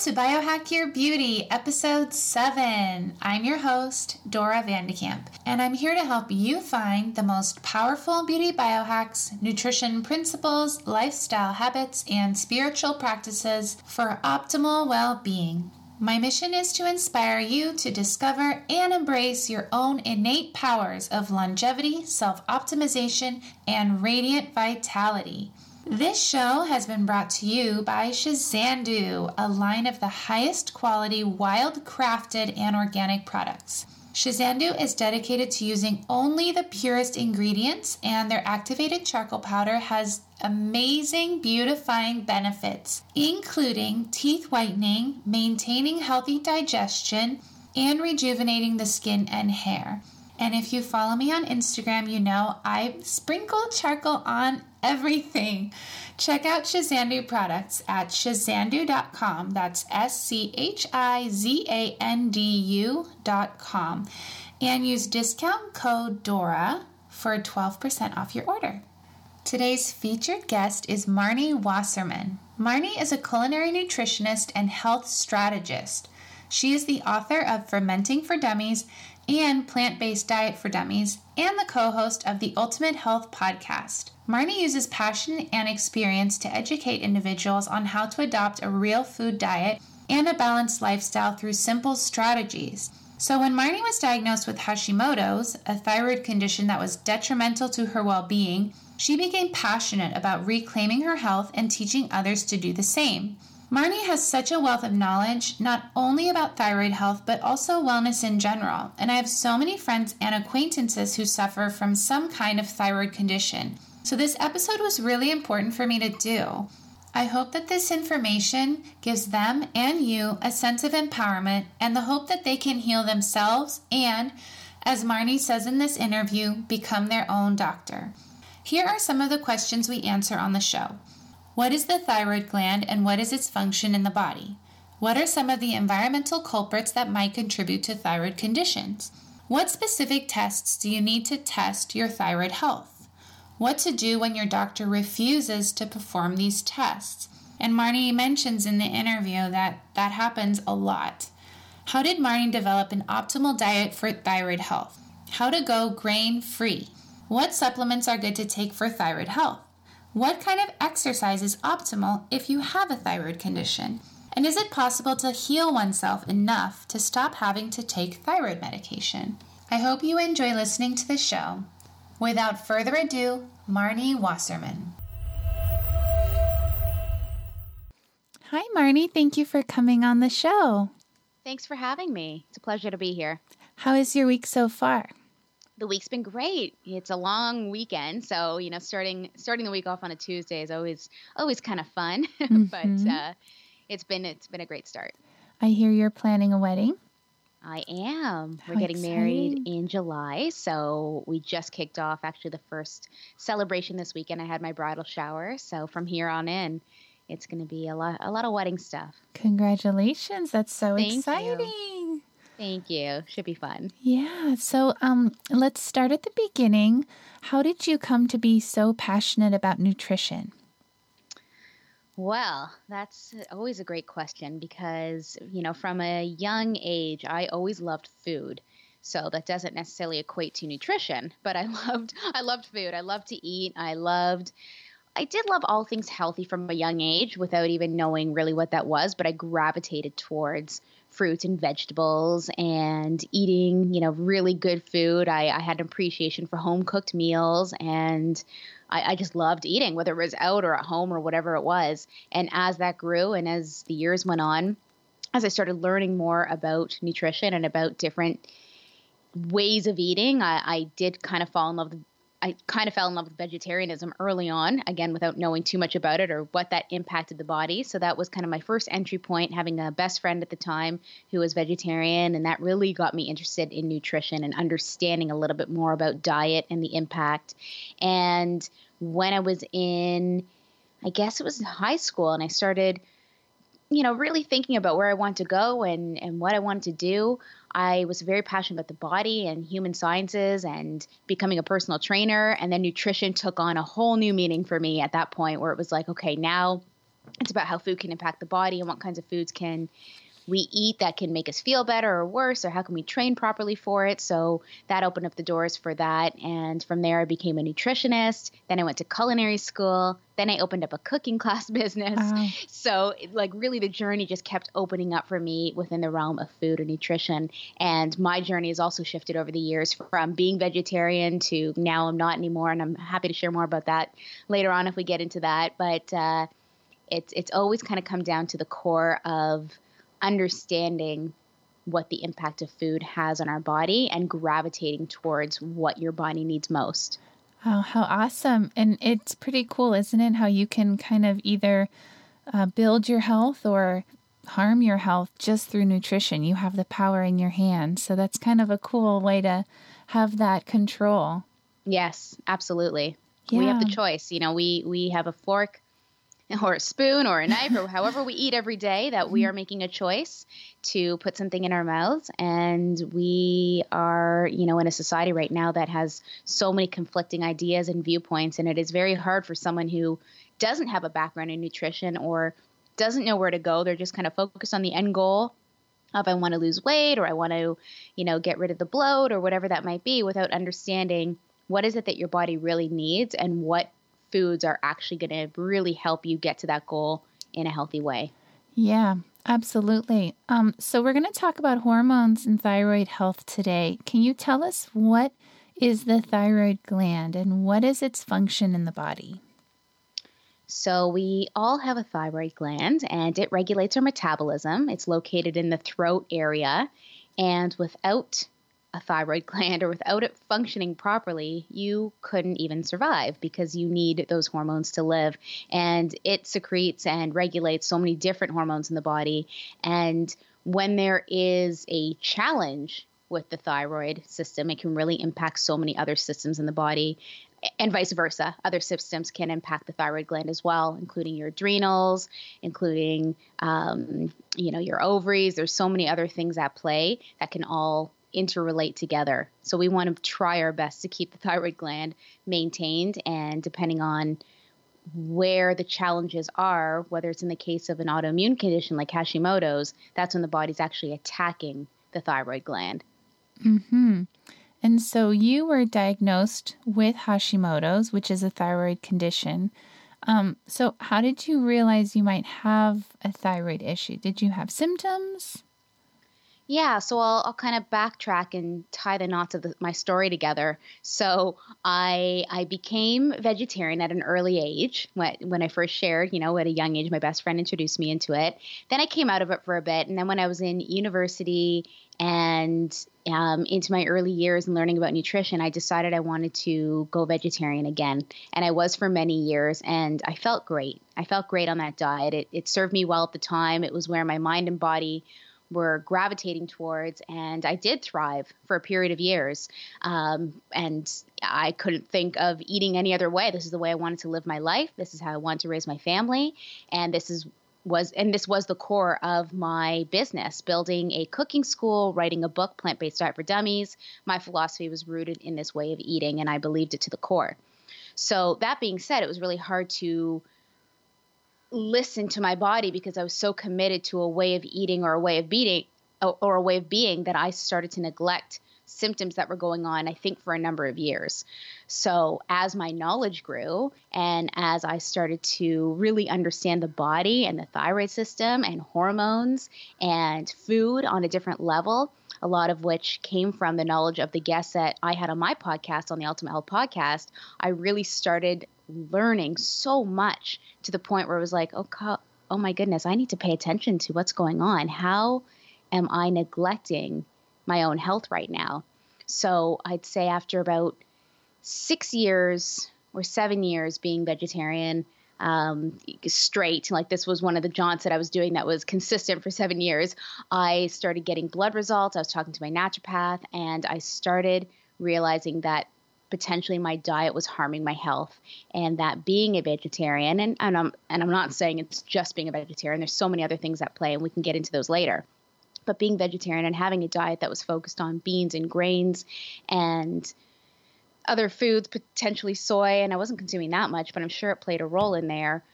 to Biohack Your Beauty, episode 7. I'm your host, Dora Vandekamp, and I'm here to help you find the most powerful beauty biohacks, nutrition principles, lifestyle habits, and spiritual practices for optimal well being. My mission is to inspire you to discover and embrace your own innate powers of longevity, self optimization, and radiant vitality. This show has been brought to you by Schizandu, a line of the highest quality wild crafted and organic products. Schizandu is dedicated to using only the purest ingredients, and their activated charcoal powder has amazing beautifying benefits, including teeth whitening, maintaining healthy digestion, and rejuvenating the skin and hair. And if you follow me on Instagram, you know I sprinkle charcoal on everything. Check out Schizandu products at schizandu.com. That's S C H I Z A N D U.com. And use discount code DORA for 12% off your order. Today's featured guest is Marni Wasserman. Marni is a culinary nutritionist and health strategist. She is the author of Fermenting for Dummies and Plant Based Diet for Dummies, and the co host of the Ultimate Health Podcast. Marni uses passion and experience to educate individuals on how to adopt a real food diet and a balanced lifestyle through simple strategies. So, when Marni was diagnosed with Hashimoto's, a thyroid condition that was detrimental to her well being, she became passionate about reclaiming her health and teaching others to do the same. Marni has such a wealth of knowledge, not only about thyroid health, but also wellness in general. And I have so many friends and acquaintances who suffer from some kind of thyroid condition. So this episode was really important for me to do. I hope that this information gives them and you a sense of empowerment and the hope that they can heal themselves and, as Marni says in this interview, become their own doctor. Here are some of the questions we answer on the show. What is the thyroid gland and what is its function in the body? What are some of the environmental culprits that might contribute to thyroid conditions? What specific tests do you need to test your thyroid health? What to do when your doctor refuses to perform these tests? And Marni mentions in the interview that that happens a lot. How did Marni develop an optimal diet for thyroid health? How to go grain free? What supplements are good to take for thyroid health? What kind of exercise is optimal if you have a thyroid condition? And is it possible to heal oneself enough to stop having to take thyroid medication? I hope you enjoy listening to the show. Without further ado, Marni Wasserman. Hi, Marni. Thank you for coming on the show. Thanks for having me. It's a pleasure to be here. How is your week so far? the week's been great. It's a long weekend, so you know, starting starting the week off on a Tuesday is always always kind of fun. Mm-hmm. but uh, it's been it's been a great start. I hear you're planning a wedding. I am. How We're getting exciting. married in July, so we just kicked off actually the first celebration this weekend. I had my bridal shower, so from here on in, it's going to be a lot a lot of wedding stuff. Congratulations! That's so Thank exciting. You. Thank you. Should be fun. Yeah. So um, let's start at the beginning. How did you come to be so passionate about nutrition? Well, that's always a great question because, you know, from a young age, I always loved food. So that doesn't necessarily equate to nutrition, but I loved I loved food. I loved to eat. I loved I did love all things healthy from a young age without even knowing really what that was, but I gravitated towards fruits and vegetables and eating, you know, really good food. I, I had an appreciation for home cooked meals and I, I, just loved eating, whether it was out or at home or whatever it was. And as that grew and as the years went on, as I started learning more about nutrition and about different ways of eating, I, I did kind of fall in love I kind of fell in love with vegetarianism early on, again, without knowing too much about it or what that impacted the body. So that was kind of my first entry point, having a best friend at the time who was vegetarian. And that really got me interested in nutrition and understanding a little bit more about diet and the impact. And when I was in, I guess it was high school, and I started you know, really thinking about where I want to go and, and what I wanted to do, I was very passionate about the body and human sciences and becoming a personal trainer. And then nutrition took on a whole new meaning for me at that point, where it was like, okay, now it's about how food can impact the body and what kinds of foods can we eat that can make us feel better or worse, or how can we train properly for it? So that opened up the doors for that. And from there, I became a nutritionist. Then I went to culinary school. Then I opened up a cooking class business. Wow. So, like, really, the journey just kept opening up for me within the realm of food and nutrition. And my journey has also shifted over the years from being vegetarian to now I'm not anymore. And I'm happy to share more about that later on if we get into that. But, uh, it's it's always kind of come down to the core of understanding what the impact of food has on our body and gravitating towards what your body needs most. Oh, how awesome. And it's pretty cool, isn't it? How you can kind of either uh, build your health or harm your health just through nutrition. You have the power in your hands. So that's kind of a cool way to have that control. Yes, absolutely. Yeah. We have the choice. You know, we we have a fork or a spoon or a knife or however we eat every day that we are making a choice to put something in our mouths. And we are you know in a society right now that has so many conflicting ideas and viewpoints. And it is very hard for someone who doesn't have a background in nutrition or doesn't know where to go. They're just kind of focused on the end goal of I want to lose weight or I want to you know get rid of the bloat or whatever that might be without understanding what is it that your body really needs and what foods are actually going to really help you get to that goal in a healthy way. Yeah, absolutely. Um, so, we're going to talk about hormones and thyroid health today. Can you tell us what is the thyroid gland and what is its function in the body? So, we all have a thyroid gland and it regulates our metabolism. It's located in the throat area. And without a thyroid gland or without it functioning properly, you couldn't even survive because you need those hormones to live. And it secretes and regulates so many different hormones in the body. And when there is a challenge with the thyroid system, it can really impact so many other systems in the body. And vice versa, other systems can impact the thyroid gland as well, including your adrenals, including um, you know your ovaries. There's so many other things at play that can all interrelate together. So we want to try our best to keep the thyroid gland maintained and depending on where the challenges are, whether it's in the case of an autoimmune condition like Hashimoto's, that's when the body's actually attacking the thyroid gland. Mhm. And so you were diagnosed with Hashimoto's, which is a thyroid condition. Um, so how did you realize you might have a thyroid issue? Did you have symptoms? Yeah, so I'll, I'll kind of backtrack and tie the knots of the, my story together. So I I became vegetarian at an early age when, when I first shared, you know, at a young age, my best friend introduced me into it. Then I came out of it for a bit, and then when I was in university and um, into my early years and learning about nutrition, I decided I wanted to go vegetarian again, and I was for many years, and I felt great. I felt great on that diet. It it served me well at the time. It was where my mind and body were gravitating towards. And I did thrive for a period of years. Um, and I couldn't think of eating any other way. This is the way I wanted to live my life. This is how I wanted to raise my family. And this is was and this was the core of my business building a cooking school writing a book plant-based diet for dummies my philosophy was rooted in this way of eating and i believed it to the core so that being said it was really hard to listen to my body because I was so committed to a way of eating or a way of being or a way of being that I started to neglect symptoms that were going on, I think, for a number of years. So, as my knowledge grew and as I started to really understand the body and the thyroid system and hormones and food on a different level, a lot of which came from the knowledge of the guests that I had on my podcast, on the Ultimate Health podcast, I really started learning so much to the point where it was like, oh, oh my goodness, I need to pay attention to what's going on. How am I neglecting my own health right now? So I'd say after about six years or seven years being vegetarian, um, straight, like this was one of the jaunts that I was doing that was consistent for seven years, I started getting blood results. I was talking to my naturopath, and I started realizing that potentially my diet was harming my health and that being a vegetarian and, and I'm and I'm not saying it's just being a vegetarian there's so many other things at play and we can get into those later but being vegetarian and having a diet that was focused on beans and grains and other foods potentially soy and I wasn't consuming that much but I'm sure it played a role in there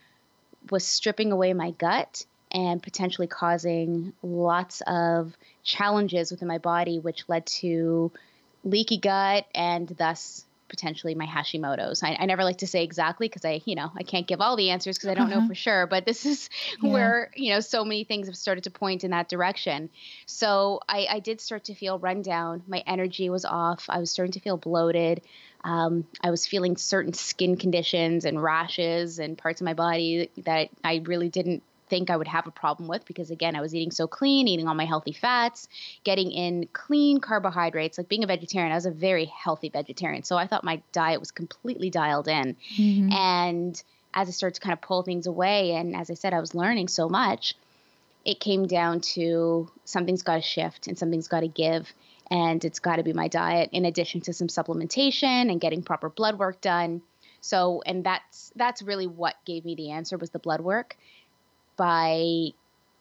was stripping away my gut and potentially causing lots of challenges within my body, which led to leaky gut and thus potentially my Hashimoto's. I, I never like to say exactly because I, you know, I can't give all the answers because I don't uh-huh. know for sure. But this is yeah. where you know so many things have started to point in that direction. So I, I did start to feel run down. My energy was off. I was starting to feel bloated. Um, I was feeling certain skin conditions and rashes and parts of my body that I really didn't think I would have a problem with because again, I was eating so clean, eating all my healthy fats, getting in clean carbohydrates. Like being a vegetarian, I was a very healthy vegetarian. So I thought my diet was completely dialed in. Mm-hmm. And as I started to kind of pull things away, and as I said, I was learning so much, it came down to something's got to shift and something's got to give. And it's got to be my diet, in addition to some supplementation and getting proper blood work done. So, and that's that's really what gave me the answer was the blood work by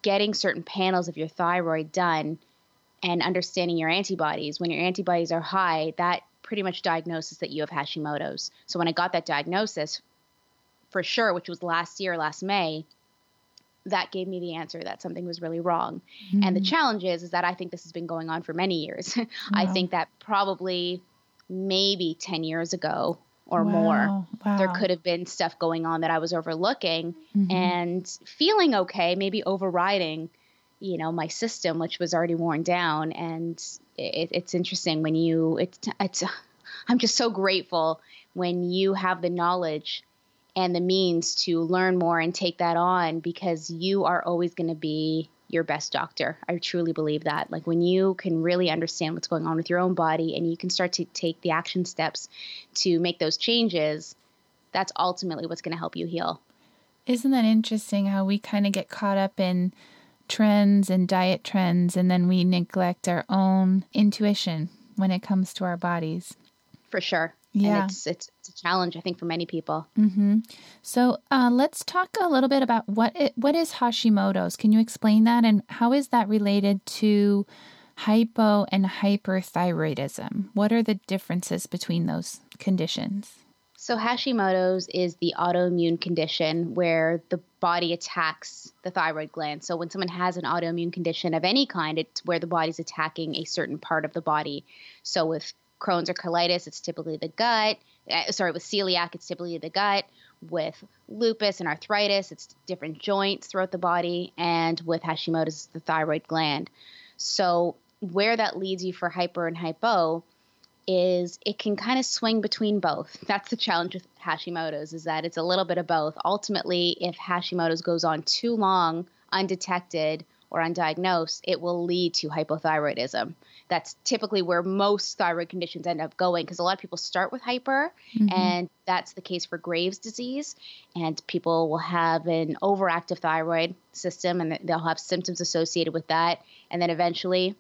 getting certain panels of your thyroid done and understanding your antibodies. When your antibodies are high, that pretty much diagnoses that you have Hashimoto's. So when I got that diagnosis, for sure, which was last year, last May, that gave me the answer that something was really wrong. Mm-hmm. And the challenge is, is that I think this has been going on for many years. Wow. I think that probably maybe 10 years ago or wow. more. Wow. There could have been stuff going on that I was overlooking mm-hmm. and feeling okay, maybe overriding, you know, my system, which was already worn down. And it, it's interesting when you, it's, it's, I'm just so grateful when you have the knowledge and the means to learn more and take that on because you are always going to be your best doctor. I truly believe that. Like when you can really understand what's going on with your own body and you can start to take the action steps to make those changes, that's ultimately what's going to help you heal. Isn't that interesting how we kind of get caught up in trends and diet trends and then we neglect our own intuition when it comes to our bodies? For sure. Yeah. And it's, it's, it's a challenge, I think, for many people. Mm-hmm. So uh, let's talk a little bit about what it, what is Hashimoto's. Can you explain that, and how is that related to hypo and hyperthyroidism? What are the differences between those conditions? So Hashimoto's is the autoimmune condition where the body attacks the thyroid gland. So when someone has an autoimmune condition of any kind, it's where the body's attacking a certain part of the body. So with Crohn's or colitis, it's typically the gut. Uh, sorry, with celiac, it's typically the gut. With lupus and arthritis, it's different joints throughout the body. And with Hashimoto's, the thyroid gland. So, where that leads you for hyper and hypo is it can kind of swing between both. That's the challenge with Hashimoto's is that it's a little bit of both. Ultimately, if Hashimoto's goes on too long undetected or undiagnosed, it will lead to hypothyroidism that's typically where most thyroid conditions end up going because a lot of people start with hyper mm-hmm. and that's the case for Graves disease and people will have an overactive thyroid system and they'll have symptoms associated with that and then eventually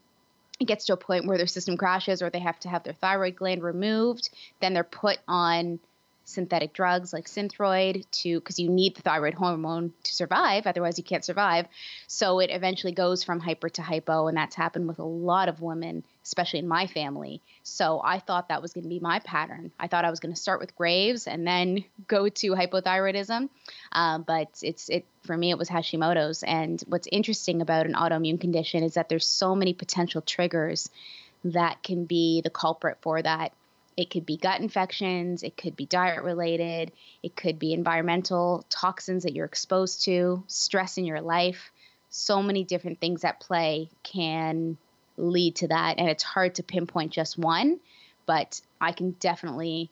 it gets to a point where their system crashes or they have to have their thyroid gland removed then they're put on synthetic drugs like synthroid to because you need the thyroid hormone to survive otherwise you can't survive. So it eventually goes from hyper to hypo and that's happened with a lot of women especially in my family. So i thought that was going to be my pattern. I thought i was going to start with graves and then go to hypothyroidism um, but it's it for me it was hashimoto's. And what's interesting about an autoimmune condition is that there's so many potential triggers that can be the culprit for that it could be gut infections, it could be diet related, it could be environmental toxins that you're exposed to, stress in your life. So many different things at play can lead to that. And it's hard to pinpoint just one, but I can definitely,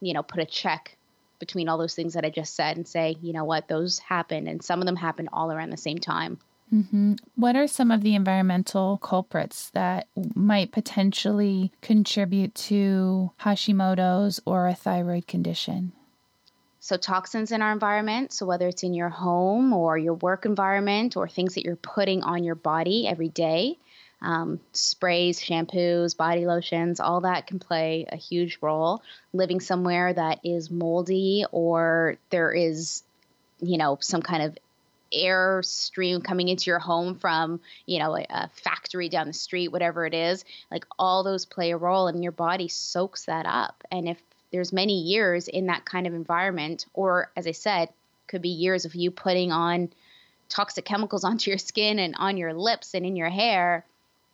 you know, put a check between all those things that I just said and say, you know what, those happen. And some of them happen all around the same time. Mm-hmm. What are some of the environmental culprits that might potentially contribute to Hashimoto's or a thyroid condition? So, toxins in our environment, so whether it's in your home or your work environment or things that you're putting on your body every day, um, sprays, shampoos, body lotions, all that can play a huge role. Living somewhere that is moldy or there is, you know, some kind of air stream coming into your home from you know a, a, factory down the street whatever it is like all those play a role and your body soaks that up and if there's many years in that kind of environment or as i said could be years of you putting on toxic chemicals onto your skin and on your lips and in your hair,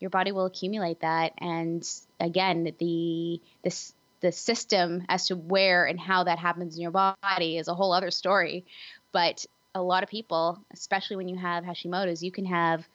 your body will accumulate that. And again, the this the system as to where and how that happens in your body is a whole other story. But a lot of people, especially when you have Hashimoto's, you can have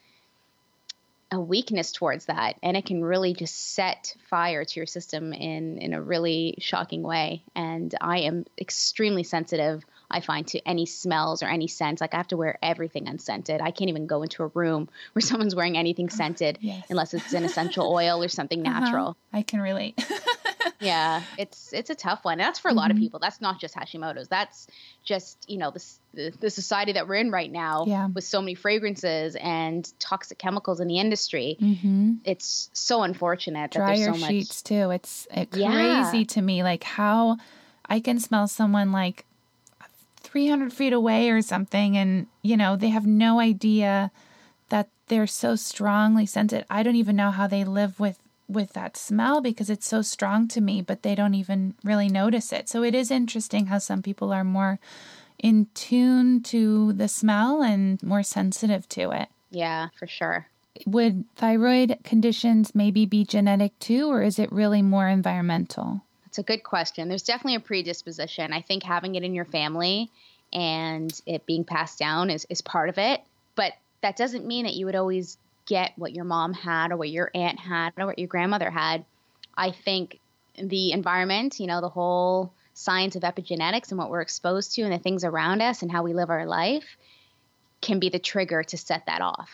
a weakness towards that and it can really just set fire to your system in in a really shocking way. And i am extremely sensitive i find to any smells or any scents like i have to wear everything unscented i can't even go into a room where someone's wearing anything scented yes. unless it's an essential oil or something uh-huh. natural uh-huh. i can relate yeah, it's it's a tough one. And that's for a mm-hmm. lot of mm-hmm. people. That's not just Hashimoto's. That's just you know the the society that we're in right now yeah. with so many fragrances and toxic chemicals in the industry. Mm-hmm. It's so unfortunate Dryer that there's so sheets much... too. It's it crazy yeah. to me, like how I can smell someone like 300 feet away or something, and you know they have no idea that they're so strongly scented. I don't even know how they live with with that smell because it's so strong to me, but they don't even really notice it. So it is interesting how some people are more in tune to the smell and more sensitive to it. Yeah, for sure. Would thyroid conditions maybe be genetic too, or is it really more environmental? That's a good question. There's definitely a predisposition. I think having it in your family and it being passed down is, is part of it. But that doesn't mean that you would always get what your mom had or what your aunt had or what your grandmother had. I think the environment, you know, the whole science of epigenetics and what we're exposed to and the things around us and how we live our life can be the trigger to set that off.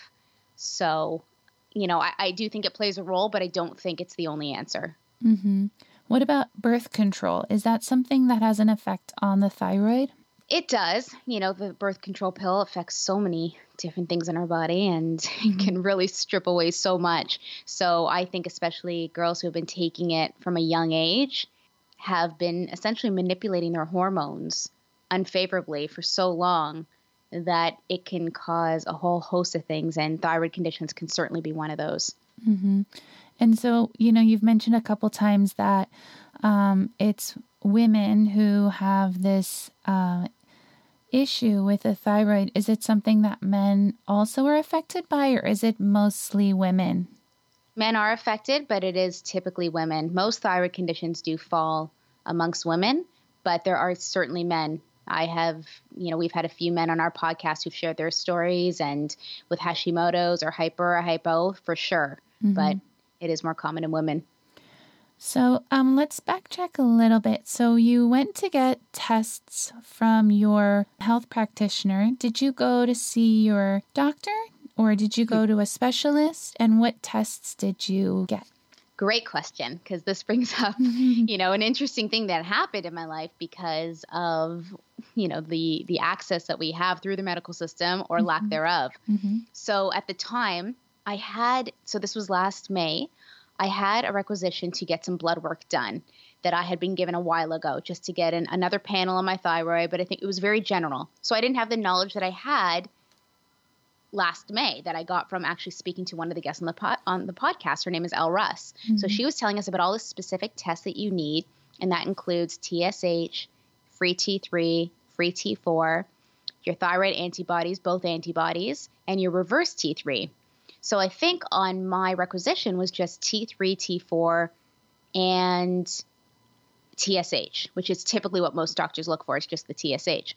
So, you know, I, I do think it plays a role, but I don't think it's the only answer. Mm-hmm. What about birth control? Is that something that has an effect on the thyroid? It does. You know, the birth control pill affects so many different things in our body and mm-hmm. can really strip away so much. So I think, especially girls who have been taking it from a young age, have been essentially manipulating their hormones unfavorably for so long that it can cause a whole host of things, and thyroid conditions can certainly be one of those. Mm-hmm. And so, you know, you've mentioned a couple times that um, it's women who have this uh, issue with the thyroid. Is it something that men also are affected by, or is it mostly women? Men are affected, but it is typically women. Most thyroid conditions do fall amongst women, but there are certainly men. I have, you know, we've had a few men on our podcast who've shared their stories and with Hashimoto's or hyper or hypo for sure, mm-hmm. but it is more common in women. So um, let's backtrack a little bit. So you went to get tests from your health practitioner. Did you go to see your doctor or did you go to a specialist? And what tests did you get? Great question, because this brings up, you know, an interesting thing that happened in my life because of, you know, the the access that we have through the medical system or mm-hmm. lack thereof. Mm-hmm. So at the time, I had so this was last May. I had a requisition to get some blood work done that I had been given a while ago just to get an, another panel on my thyroid, but I think it was very general. So I didn't have the knowledge that I had last May that I got from actually speaking to one of the guests on the pod, on the podcast. Her name is Elle Russ. Mm-hmm. So she was telling us about all the specific tests that you need, and that includes TSH, free T3, free T4, your thyroid antibodies, both antibodies, and your reverse T3. So I think on my requisition was just T3, T4, and TSH, which is typically what most doctors look for. It's just the TSH.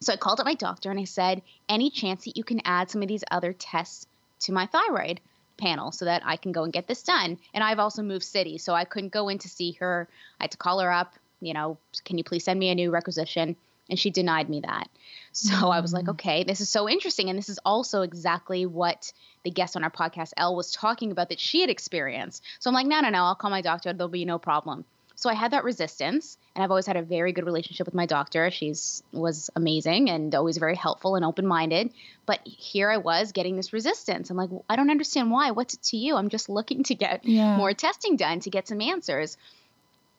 So I called up my doctor and I said, any chance that you can add some of these other tests to my thyroid panel so that I can go and get this done? And I've also moved cities, so I couldn't go in to see her. I had to call her up, you know, can you please send me a new requisition? And she denied me that. So mm-hmm. I was like, okay, this is so interesting. And this is also exactly what the guest on our podcast, Elle, was talking about that she had experienced. So I'm like, no, no, no, I'll call my doctor. There'll be no problem. So I had that resistance, and I've always had a very good relationship with my doctor. She's was amazing and always very helpful and open minded. But here I was getting this resistance. I'm like, I don't understand why. What's it to you? I'm just looking to get yeah. more testing done to get some answers.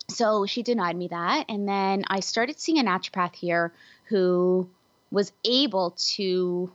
So she denied me that, and then I started seeing a naturopath here who was able to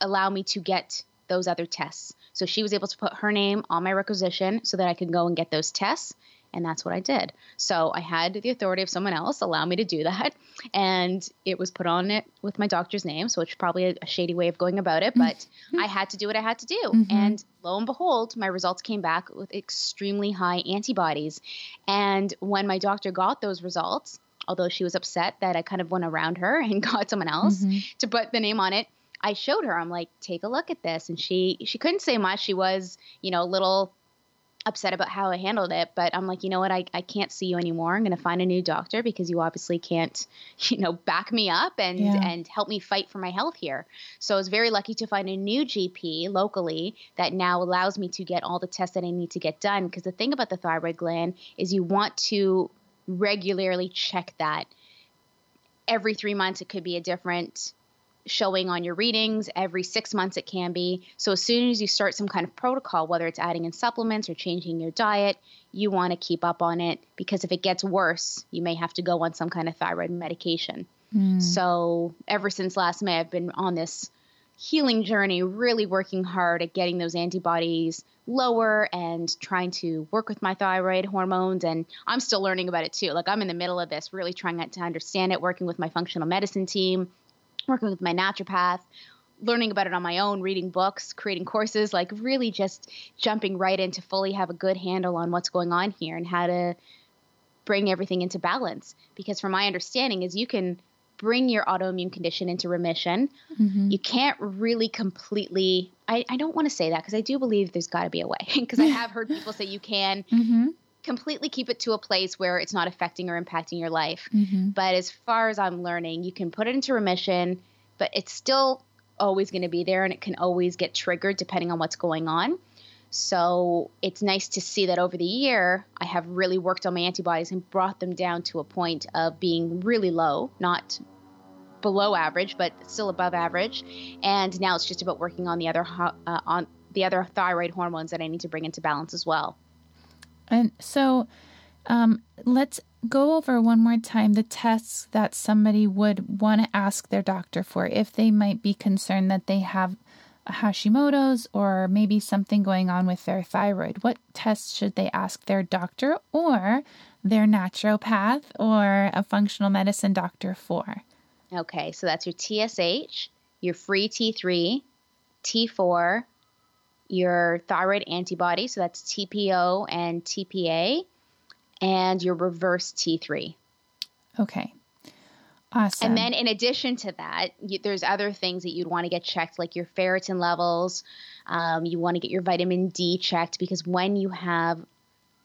allow me to get those other tests. So she was able to put her name on my requisition so that I could go and get those tests. And that's what I did. So I had the authority of someone else allow me to do that. And it was put on it with my doctor's name. So it's probably a, a, shady way of going about it, but mm-hmm. I had to do what I had to do. Mm-hmm. And lo and behold, my results came back with extremely high antibodies. And when my doctor got those results, although she was upset that I kind of went around her and got someone else mm-hmm. to put the name on it, I showed her. I'm like, take a look at this, and she she couldn't say much. She was, you know, a little upset about how I handled it, but I'm like, you know what, I, I can't see you anymore. I'm going to find a new doctor because you obviously can't, you know, back me up and yeah. and help me fight for my health here. So I was very lucky to find a new GP locally that now allows me to get all the tests that I need to get done. Because the thing about the thyroid gland is you want to regularly check that. Every three months, it could be a different showing on your readings every six months it can be. So as soon as you start some kind of protocol whether it's adding in supplements or changing your diet you want to keep up on it because if it gets worse you may have to go on some kind of thyroid medication. Mm. so ever since last may i've been on this healing journey really working hard at getting those antibodies lower and trying to work with my thyroid hormones. And i'm still learning about it too. Like i'm in the middle of this really trying to understand it working with my functional medicine team working with my naturopath, learning about it on my own, reading books, creating courses, like really just jumping right in to fully have a good handle on what's going on here and how to bring everything into balance. Because from my understanding is you can bring your autoimmune condition into remission. Mm-hmm. You can't really completely I, I don't want to say that because I do believe there's got to be a way because I have heard people say you can mm-hmm completely keep it to a place where it's not affecting or impacting your life. Mm-hmm. But as far as I'm learning, you can put it into remission, but it's still always going to be there and it can always get triggered depending on what's going on. So it's nice to see that over the year, I have really worked on my antibodies and brought them down to a point of being really low, not below average, but still above average. And now it's just about working on the other uh, on the other thyroid hormones that I need to bring into balance as well. And so um, let's go over one more time the tests that somebody would want to ask their doctor for if they might be concerned that they have Hashimoto's or maybe something going on with their thyroid. What tests should they ask their doctor or their naturopath or a functional medicine doctor for? Okay, so that's your TSH, your free T3, T4, your thyroid antibody, so that's TPO and TPA, and your reverse T3. Okay. Awesome. And then, in addition to that, you, there's other things that you'd want to get checked, like your ferritin levels. Um, you want to get your vitamin D checked because when you have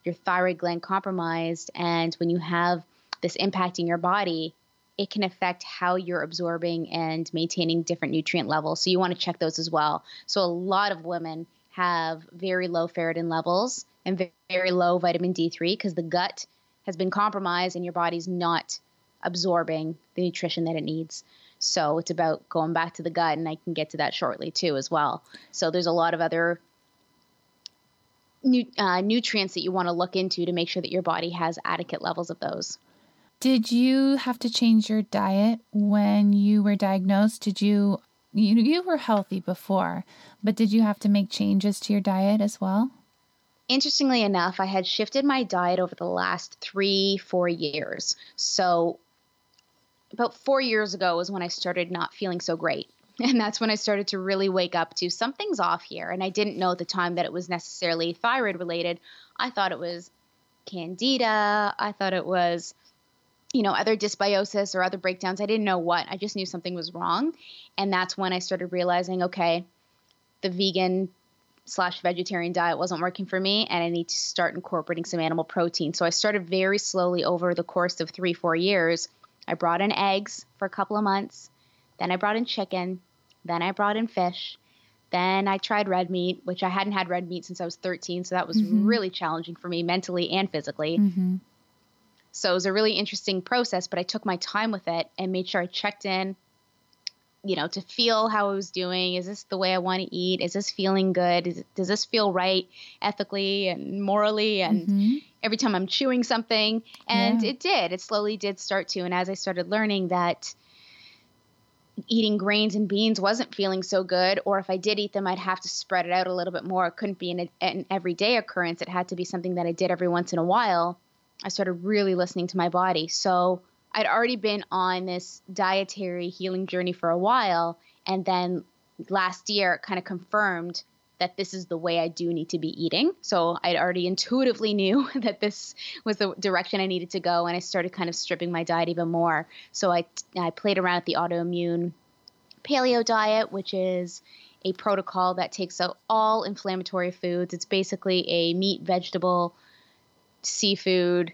your thyroid gland compromised and when you have this impacting your body, it can affect how you're absorbing and maintaining different nutrient levels. So you want to check those as well. So a lot of women have very low ferritin levels and very low vitamin D3 because the gut has been compromised and your body's not absorbing the nutrition that it needs. So it's about going back to the gut, and I can get to that shortly too as well. So there's a lot of other uh, nutrients that you want to look into to make sure that your body has adequate levels of those. Did you have to change your diet when you were diagnosed? Did you you you were healthy before, but did you have to make changes to your diet as well? Interestingly enough, I had shifted my diet over the last 3-4 years. So about 4 years ago was when I started not feeling so great. And that's when I started to really wake up to something's off here. And I didn't know at the time that it was necessarily thyroid related. I thought it was candida. I thought it was you know, other dysbiosis or other breakdowns. I didn't know what. I just knew something was wrong. And that's when I started realizing, okay, the vegan slash vegetarian diet wasn't working for me and I need to start incorporating some animal protein. So I started very slowly over the course of three, four years. I brought in eggs for a couple of months. Then I brought in chicken. Then I brought in fish. Then I tried red meat, which I hadn't had red meat since I was 13. So that was mm-hmm. really challenging for me mentally and physically. Mm-hmm. So it was a really interesting process, but I took my time with it and made sure I checked in, you know, to feel how I was doing. Is this the way I want to eat? Is this feeling good? Is, does this feel right ethically and morally? And mm-hmm. every time I'm chewing something, and yeah. it did. It slowly did start to. And as I started learning that, eating grains and beans wasn't feeling so good, or if I did eat them, I'd have to spread it out a little bit more. It couldn't be an, an everyday occurrence. It had to be something that I did every once in a while. I started really listening to my body. So I'd already been on this dietary healing journey for a while. And then last year, it kind of confirmed that this is the way I do need to be eating. So I'd already intuitively knew that this was the direction I needed to go. And I started kind of stripping my diet even more. So I, I played around with the autoimmune paleo diet, which is a protocol that takes out all inflammatory foods. It's basically a meat, vegetable, seafood,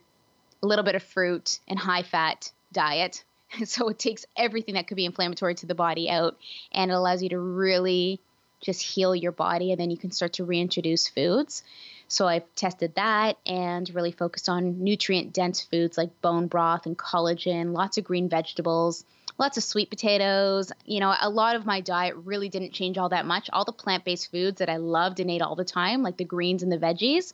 a little bit of fruit, and high fat diet. So it takes everything that could be inflammatory to the body out and it allows you to really just heal your body and then you can start to reintroduce foods. So I've tested that and really focused on nutrient dense foods like bone broth and collagen, lots of green vegetables, lots of sweet potatoes. You know, a lot of my diet really didn't change all that much. All the plant based foods that I loved and ate all the time, like the greens and the veggies,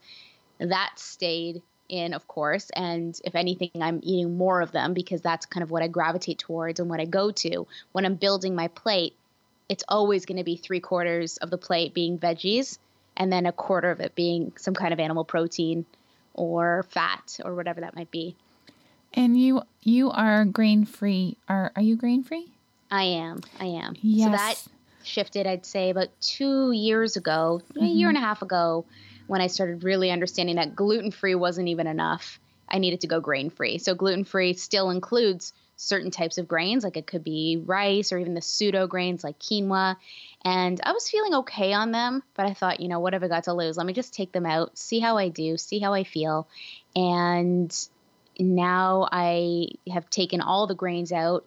that stayed in, of course. And if anything, I'm eating more of them because that's kind of what I gravitate towards and what I go to. When I'm building my plate, it's always going to be three quarters of the plate being veggies and then a quarter of it being some kind of animal protein or fat or whatever that might be. And you you are grain free. Are are you grain free? I am. I am. Yes. So that shifted, I'd say, about two years ago, mm-hmm. a year and a half ago when I started really understanding that gluten free wasn't even enough. I needed to go grain free. So gluten free still includes certain types of grains, like it could be rice or even the pseudo grains like quinoa. And I was feeling okay on them, but I thought, you know, what have I got to lose? Let me just take them out, see how I do, see how I feel. And now I have taken all the grains out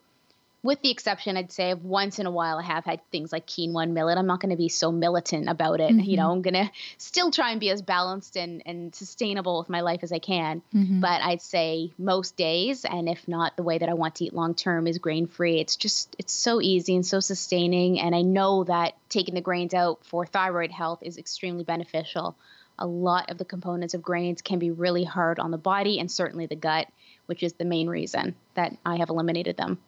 with the exception, I'd say, of once in a while I have had things like quinoa and millet. I'm not going to be so militant about it. Mm-hmm. You know, I'm going to still try and be as balanced and, and sustainable with my life as I can. Mm-hmm. But I'd say most days, and if not the way that I want to eat long term, is grain free. It's just, it's so easy and so sustaining. And I know that taking the grains out for thyroid health is extremely beneficial. A lot of the components of grains can be really hard on the body and certainly the gut, which is the main reason that I have eliminated them.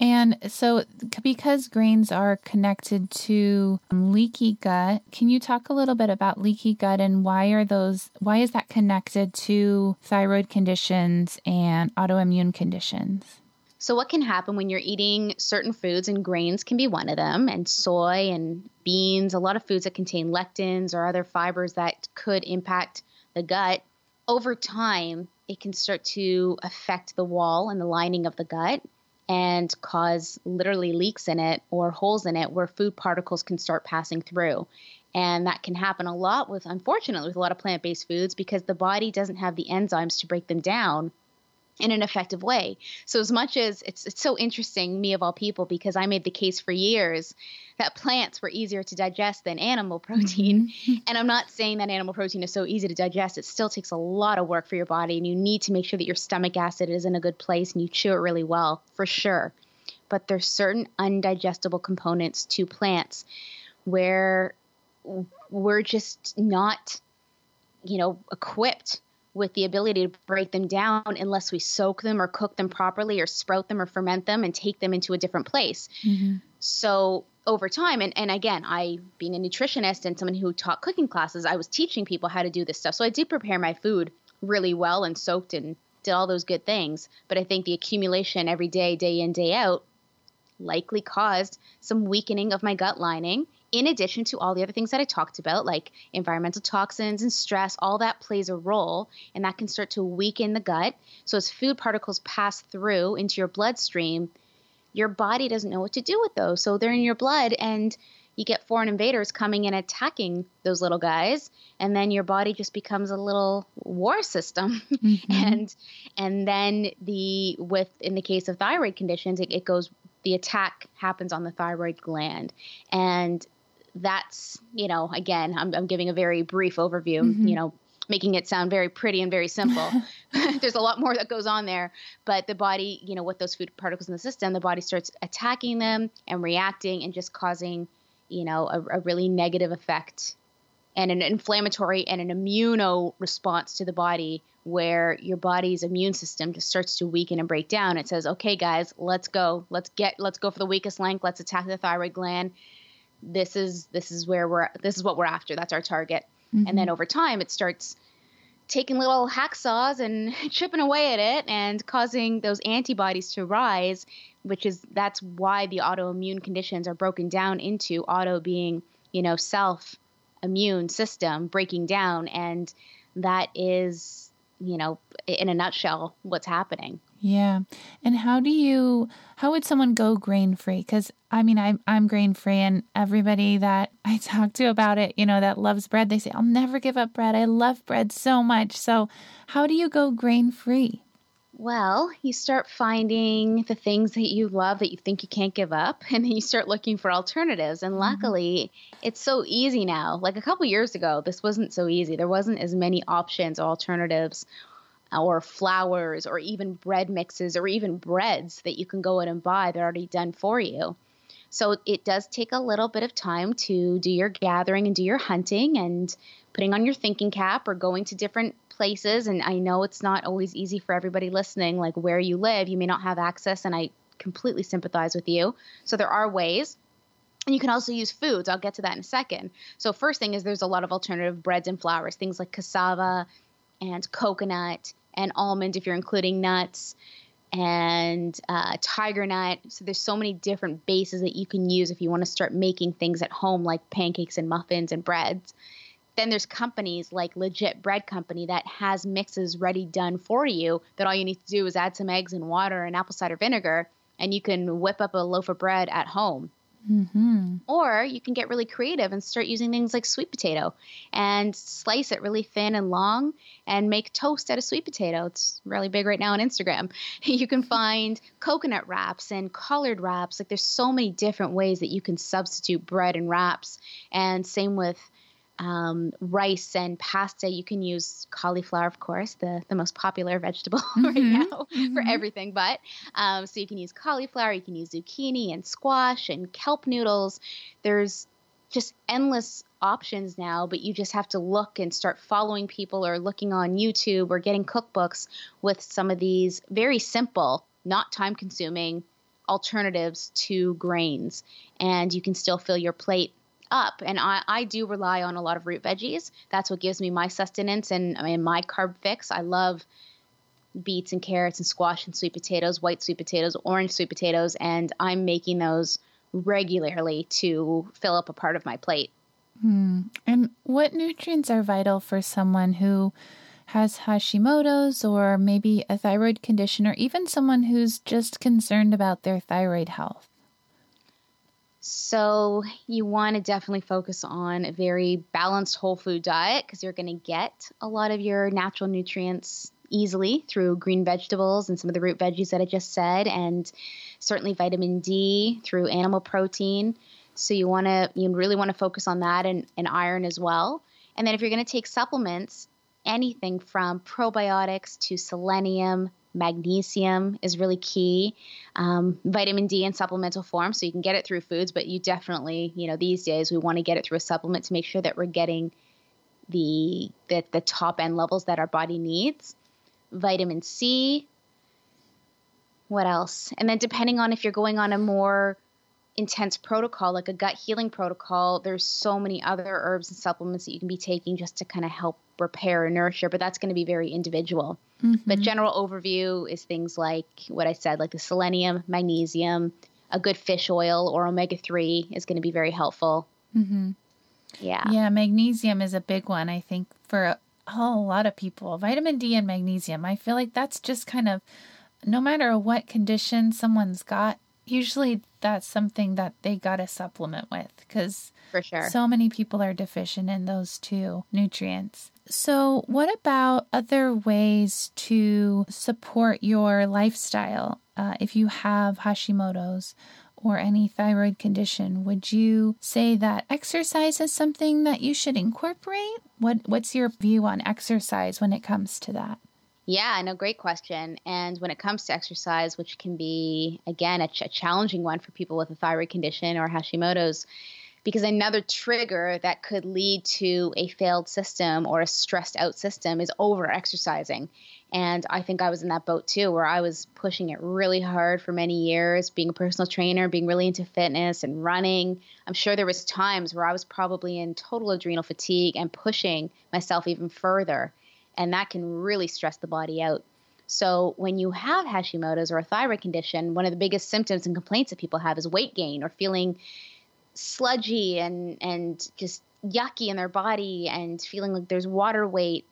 And so, because grains are connected to um, leaky gut, can you talk a little bit about leaky gut and why are those, why is that connected to thyroid conditions and autoimmune conditions? So, what can happen when you're eating certain foods, and grains can be one of them, and soy and beans, a lot of foods that contain lectins or other fibers that could impact the gut, over time, it can start to affect the wall and the lining of the gut and cause literally leaks in it or holes in it where food particles can start passing through. And that can happen a lot with, unfortunately, with a lot of plant based foods because the body doesn't have the enzymes to break them down in an effective way. So as much as it's it's so interesting, me of all people, because I made the case for years that plants were easier to digest than animal protein. Mm-hmm. And I'm not saying that animal protein is so easy to digest. It still takes a lot of work for your body, and you need to make sure that your stomach acid is in a good place and you chew it really well, for sure. But there's certain undigestible components to plants where we're just not, you know, equipped with the ability to break them down unless we soak them or cook them properly or sprout them or ferment them and take them into a different place. Mm-hmm. So over time, and, and again, I being a nutritionist and someone who taught cooking classes, I was teaching people how to do this stuff. So I did prepare my food really well and soaked and did all those good things. But I think the accumulation every day, day in, day out, likely caused some weakening of my gut lining in addition to all the other things that I talked about, like environmental toxins and stress, all that plays a role, and that can start to weaken the gut. So, as food particles pass through into your bloodstream, your body doesn't know what to do with those. So, they're in your blood, and you get foreign invaders coming and attacking those little guys and then your body just becomes a little war system mm-hmm. and and then the with in the case of thyroid conditions it, it goes the attack happens on the thyroid gland and that's you know again I'm, I'm giving a very brief overview mm-hmm. you know making it sound very pretty and very simple. There's a lot more that goes on there but the body you know with those food particles in the system the body starts attacking them and reacting and just causing you know a, a really negative effect and an inflammatory and an immuno response to the body where your body's immune system just starts to weaken and break down. It says okay guys let's go. Let's get let's go for the weakest link. Let's attack the thyroid gland. This is this is where we're this is what we're after. That's our target mm-hmm. and then mm-hmm. over time it starts taking little hacksaws and chipping away at it and causing those antibodies to rise which is that's why the autoimmune conditions are broken down into auto being you know self immune system breaking down and that is you know in a nutshell what's happening yeah and how do you how would someone go grain free because i mean i'm i'm grain free and everybody that i talk to about it you know that loves bread they say i'll never give up bread i love bread so much so how do you go grain free well, you start finding the things that you love that you think you can't give up, and then you start looking for alternatives. And mm-hmm. luckily, mm-hmm. it's so easy now. Like a couple years ago, this wasn't so easy. There wasn't as many options, alternatives, or flours, or even bread mixes, or even breads that you can go in and buy. They're already done for you. So it does take a little bit of time to do your gathering and do your hunting and putting on your thinking cap or going to different places. And I know it's not always easy for everybody listening like where you live. You may not have access and I completely sympathize with you. So there are ways. And you can also use foods. I'll get to that in a second. So first thing is there's a lot of alternative breads and flours things like cassava and coconut and almond if you're including nuts and uh, tiger nut. So there's so many different bases that you can use if you want to start making things at home, like pancakes and muffins and breads then there's companies like Legit Bread Company that has mixes ready done for you that all you need to do is add some eggs and water and apple cider vinegar and you can whip up a loaf of bread at home. Mm-hmm. Or you can get really creative and start using things like sweet potato and slice it really thin and long and make toast out of sweet potato. It's really big right now on Instagram. You can find coconut wraps and collard wraps. Like there's so many different ways that you can substitute bread and wraps. And same with um, rice and pasta. You can use cauliflower, of course, the, the most popular vegetable mm-hmm. right now mm-hmm. for everything. But um, so you can use cauliflower, you can use zucchini and squash and kelp noodles. There's just endless options now, but you just have to look and start following people or looking on YouTube or getting cookbooks with some of these very simple, not time consuming alternatives to grains. And you can still fill your plate up. And I, I do rely on a lot of root veggies. That's what gives me my sustenance and mean, my carb fix. I love beets and carrots and squash and sweet potatoes, white sweet potatoes, orange sweet potatoes, and I'm making those regularly to fill up a part of my plate. Hmm. And what nutrients are vital for someone who has Hashimoto's or maybe a thyroid condition or even someone who's just concerned about their thyroid health? So you want to definitely focus on a very balanced whole food diet because you're going to get a lot of your natural nutrients easily through green vegetables and some of the root veggies that I just said, and certainly vitamin D through animal protein. So you want to you really want to focus on that and, and iron as well. And then if you're going to take supplements, anything from probiotics to selenium, Magnesium is really key. Um, vitamin D in supplemental form, so you can get it through foods, but you definitely, you know, these days we want to get it through a supplement to make sure that we're getting the the, the top end levels that our body needs. Vitamin C. What else? And then depending on if you're going on a more intense protocol, like a gut healing protocol, there's so many other herbs and supplements that you can be taking just to kind of help repair and you, but that's going to be very individual. Mm-hmm. But general overview is things like what I said, like the selenium, magnesium, a good fish oil or omega 3 is going to be very helpful. Mm-hmm. Yeah. Yeah, magnesium is a big one, I think, for a, a lot of people. Vitamin D and magnesium, I feel like that's just kind of no matter what condition someone's got, usually that's something that they got to supplement with because for sure. so many people are deficient in those two nutrients. So what about other ways to support your lifestyle? Uh, if you have hashimoto's or any thyroid condition would you say that exercise is something that you should incorporate? What what's your view on exercise when it comes to that yeah, no, great question. And when it comes to exercise, which can be, again, a, ch- a challenging one for people with a thyroid condition or Hashimoto's, because another trigger that could lead to a failed system or a stressed out system is over exercising. And I think I was in that boat too, where I was pushing it really hard for many years, being a personal trainer, being really into fitness and running. I'm sure there was times where I was probably in total adrenal fatigue and pushing myself even further. And that can really stress the body out. So when you have Hashimoto's or a thyroid condition, one of the biggest symptoms and complaints that people have is weight gain or feeling sludgy and and just yucky in their body and feeling like there's water weight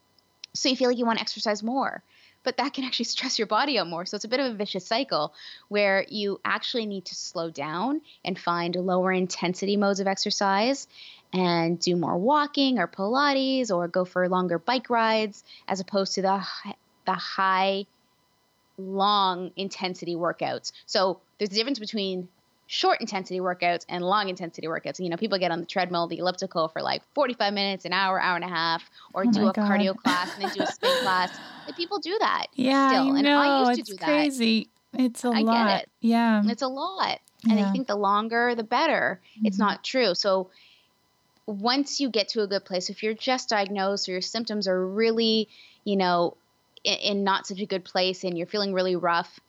so you feel like you want to exercise more. But that can actually stress your body out more. So it's a bit of a vicious cycle where you actually need to slow down and find lower intensity modes of exercise and do more walking or Pilates or go for longer bike rides as opposed to the the high long intensity workouts. So there's a difference between short intensity workouts and long intensity workouts. You know, people get on the treadmill, the elliptical for like 45 minutes, an hour, hour and a half, or oh do a God. cardio class and then do a spin class. Like, people do that yeah, still. I know. And I used to it's do crazy. that. It's a I lot. It. Yeah. It's a lot. And yeah. I think the longer, the better. Mm-hmm. It's not true. So once you get to a good place, if you're just diagnosed or your symptoms are really, you know, in, in not such a good place and you're feeling really rough,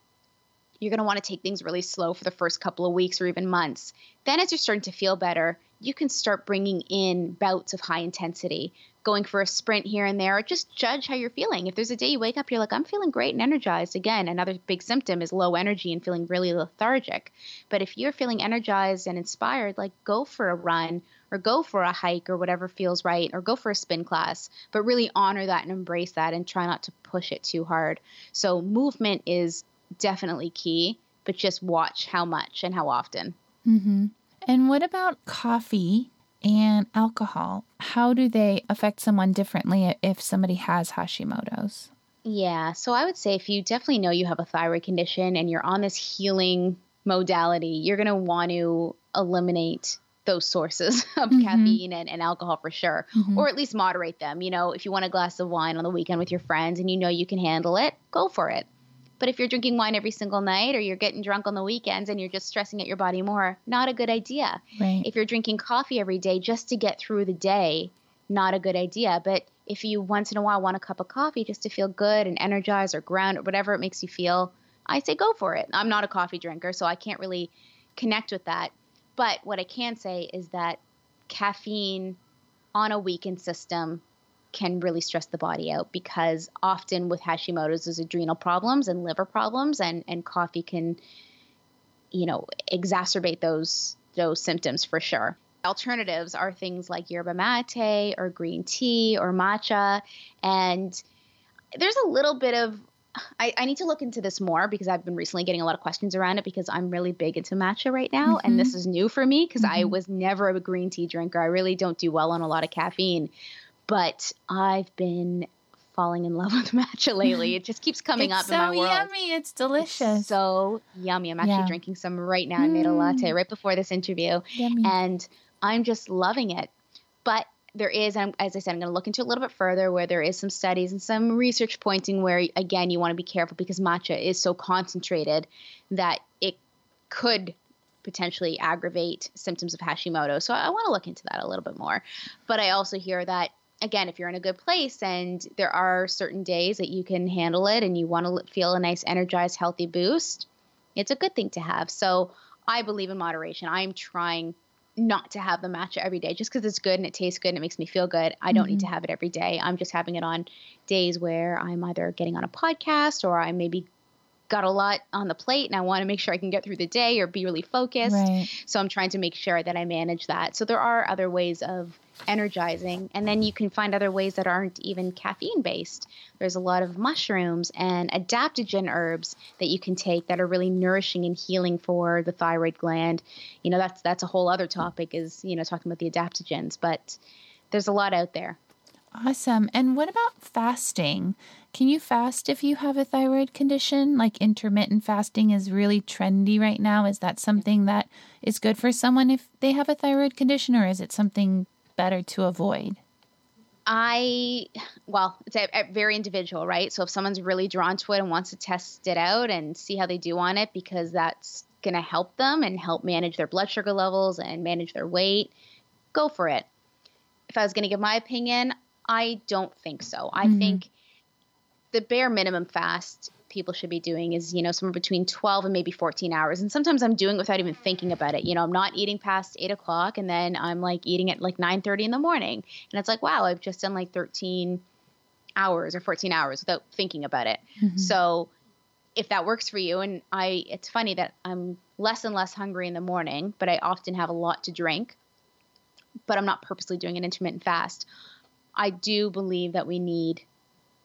you're going to want to take things really slow for the first couple of weeks or even months. Then, as you're starting to feel better, you can start bringing in bouts of high intensity, going for a sprint here and there, or just judge how you're feeling. If there's a day you wake up, you're like, I'm feeling great and energized. Again, another big symptom is low energy and feeling really lethargic. But if you're feeling energized and inspired, like go for a run or go for a hike or whatever feels right, or go for a spin class, but really honor that and embrace that and try not to push it too hard. So, movement is definitely key, but just watch how much and how often. Mm-hmm. And what about coffee and alcohol? How do they affect someone differently if somebody has Hashimoto's? Yeah, so I would say if you definitely know you have a thyroid condition and you're on this healing modality, you're going to want to eliminate those sources of mm-hmm. caffeine and, and, alcohol for sure, mm-hmm. or at least moderate them. You know, if you want a glass of wine on the weekend with your friends and you know you can handle it, go for it. But if you're drinking wine every single night or you're getting drunk on the weekends and you're just stressing out your body more, not a good idea. Right. If you're drinking coffee every day just to get through the day, not a good idea. But if you once in a while want a cup of coffee just to feel good and energized or ground or whatever it makes you feel, I say go for it. I'm not a coffee drinker, so I can't really connect with that. But what I can say is that caffeine on a weakened system can really stress the body out because often with Hashimoto's there's adrenal problems and liver problems and, and coffee can, you know, exacerbate those those symptoms for sure. Alternatives are things like yerba mate or green tea or matcha. And there's a little bit of I, I, need to look into this more because I've been recently getting a lot of questions around it because I'm really big into matcha right now. Mm-hmm. And this is new for me because mm-hmm. I was never a green tea drinker. I really don't do well on a lot of caffeine. But I've been falling in love with matcha lately. It just keeps coming up so in my world. yummy. It's delicious. It's so yummy. I'm actually yeah. drinking some right now. I made a latte mm. right before this interview. Yummy. And I'm just loving it. But there is, as I said, I'm going to look into a little bit further where there is some studies and some research pointing where, again, you want to be careful because matcha is so concentrated that it could potentially aggravate symptoms of Hashimoto. So I want to look into that a little bit more. But I also hear that again, if you're in a good place and there are certain days that you can handle it and you want to feel a nice, energized, healthy boost, it's a good thing to have. So I believe in moderation. I'm trying not to have the matcha every day just because it's good and it tastes good and it makes me feel good. I don't mm-hmm. need to mm-hmm. have it every day. I'm just having it on days where I'm either getting on a podcast or I maybe got a lot on the plate and I want to make sure I can get through the day or be really focused. Right. So I'm trying to make sure that I manage that. So there are other ways of energizing. And then you can find other ways that aren't even caffeine based. There's a lot of mushrooms and adaptogen herbs that you can take that are really nourishing and healing for the thyroid gland. You know, that's that's a whole other topic is, you know, talking about the adaptogens, but there's a lot out there. Awesome. And what about fasting? Can you fast if you have a thyroid condition? Like intermittent fasting is really trendy right now. Is that something that is good for someone if they have a thyroid condition, or is it something better to avoid? I, well, it's a, a very individual, right? So if someone's really drawn to it and wants to test it out and see how they do on it, because that's going to help them and help manage their blood sugar levels and manage their weight, go for it. If I was going to give my opinion, I don't think so. I Mhm. think the bare minimum fast people should be doing is, you know, somewhere between 12 and maybe 14 hours. And sometimes I'm doing it without even thinking about it. You know, I'm not eating past eight o'clock and then I'm like eating at like 9.30 in the morning. And it's like, wow, I've just done like 13 hours or 14 hours without thinking about it. Mhm. So if that works for you, and I, it's funny that I'm less and less hungry in the morning, but I often have a lot to drink, but I'm not purposely doing an intermittent fast. I do believe that we need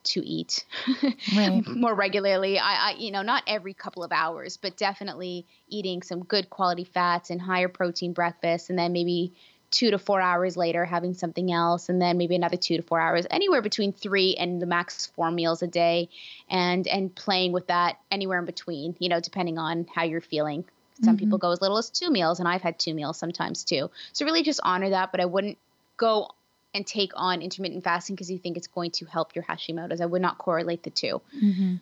to eat Right. more regularly. I, I, you know, not every couple of hours, but definitely eating some good quality fats and higher protein breakfast, and then maybe two to four hours later having something else, and then maybe another two to four hours, anywhere between three and the max four meals a day, and and playing with that anywhere in between. You know, depending on how you're feeling. Some Mhm. people go as little as two meals, and I've had two meals sometimes too. So really, just honor that, but I wouldn't go and take on intermittent fasting because you think it's going to help your Hashimoto's. I would not correlate the two. hmm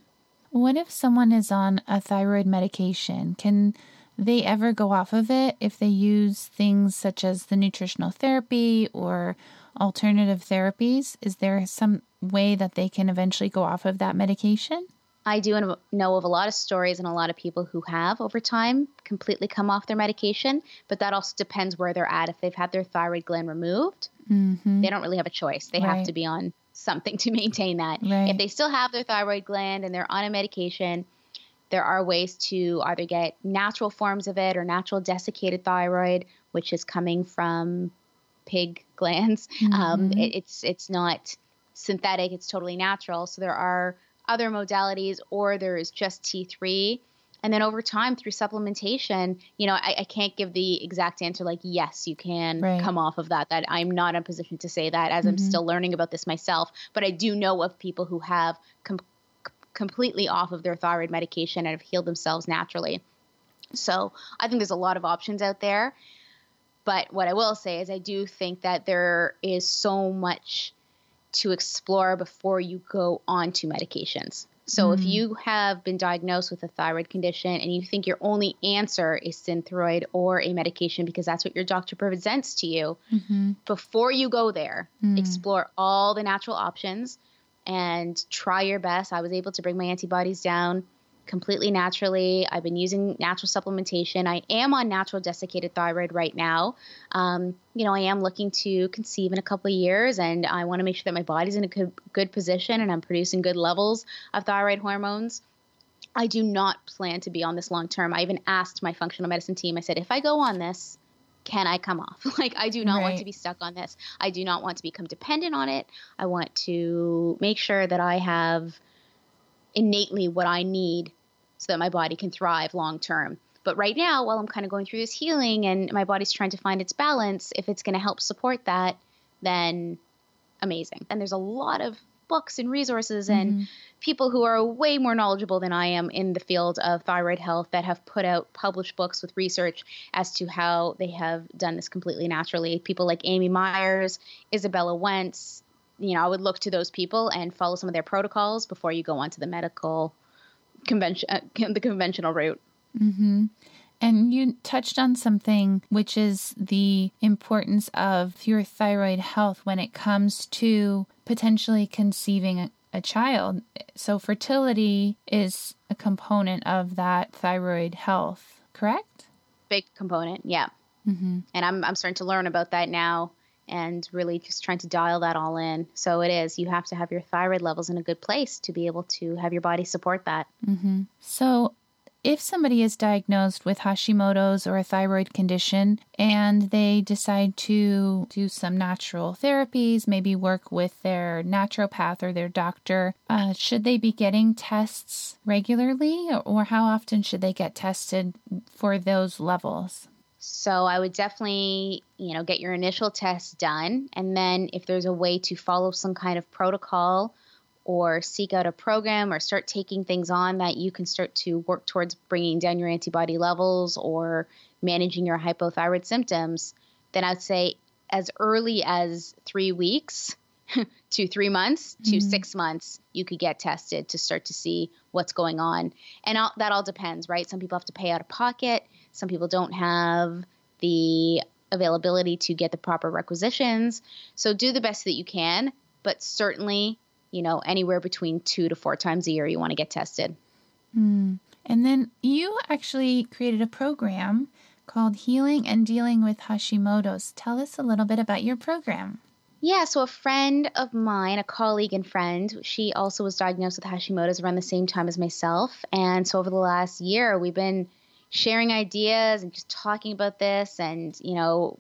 What if someone is on a thyroid medication? Can they ever go off of it if they use things such as the nutritional therapy or alternative therapies? Is there some way that they can eventually go off of that medication? I do know of a lot of stories and a lot of people who have over time completely come off their medication, but that also depends where they're at. If they've had their thyroid gland removed, Mm-hmm. they don't really have a choice. They have to be on something to maintain that. Right. If they still have their thyroid gland and they're on a medication, there are ways to either get natural forms of it or natural desiccated thyroid, which is coming from pig glands. Um, Mhm. it, it's it's not synthetic; it's totally natural. So there are other modalities, or there is just T3. And then over time, through supplementation, you know, I, I can't give the exact answer like, yes, you can Right. come off of that. That I'm not in a position to say that as I'm Mhm. still learning about this myself. But I do know of people who have com- completely off of their thyroid medication and have healed themselves naturally. So I think there's a lot of options out there. But what I will say is, I do think that there is so much to explore before you go on to medications. So if Mm. you have been diagnosed with a thyroid condition and you think your only answer is Synthroid or a medication because that's what your doctor presents to you, Mm-hmm. before you go there, Mm. explore all the natural options and try your best. I was able to bring my antibodies down completely naturally. I've been using natural supplementation. I am on natural desiccated thyroid right now. Um, you know, I am looking to conceive in a couple of years, and I want to make sure that my body's in a good, good position and I'm producing good levels of thyroid hormones. I do not plan to be on this long term. I even asked my functional medicine team, I said, if I go on this, can I come off? Like, I do not want to be stuck on this. I do not want to become dependent on it. I want to make sure that I have innately what I need so that my body can thrive long term. But right now, while I'm kind of going through this healing and my body's trying to find its balance, if it's going to help support that, then amazing. And there's a lot of books and resources and Mhm. people who are way more knowledgeable than I am in the field of thyroid health that have put out published books with research as to how they have done this completely naturally. People like Amy Myers, Izabella Wentz, you know, I would look to those people and follow some of their protocols before you go onto the medical convention, uh, the conventional route. Mm-hmm. And you touched on something, which is the importance of your thyroid health when it comes to potentially conceiving a, a child. So, fertility is a component of that thyroid health, correct? Big component, yeah. Mm-hmm. And I'm I'm starting to learn about that now and really just trying to dial that all in. So it is you have to have your thyroid levels in a good place to be able to have your body support that. Mm-hmm. So, if somebody is diagnosed with Hashimoto's or a thyroid condition and they decide to do some natural therapies, maybe work with their naturopath or their doctor, uh, should they be getting tests regularly or how often should they get tested for those levels? So I would definitely, you know, get your initial test done. And then if there's a way to follow some kind of protocol or seek out a program or start taking things on that you can start to work towards bringing down your antibody levels or managing your hypothyroid symptoms, then I'd say as early as three weeks to three months to Mhm. six months, you could get tested to start to see what's going on. And all, that all depends, right? Some people have to pay out of pocket. Some people don't have the availability to get the proper requisitions. So do the best that you can, but certainly, you know, anywhere between two to four times a year you want to get tested. Mm. And then you actually created a program called Healing and Dealing with Hashimoto's. Tell us a little bit about your program. Yeah, so a friend of mine, a colleague and friend, she also was diagnosed with Hashimoto's around the same time as myself. And so over the last year, we've been sharing ideas and just talking about this and you know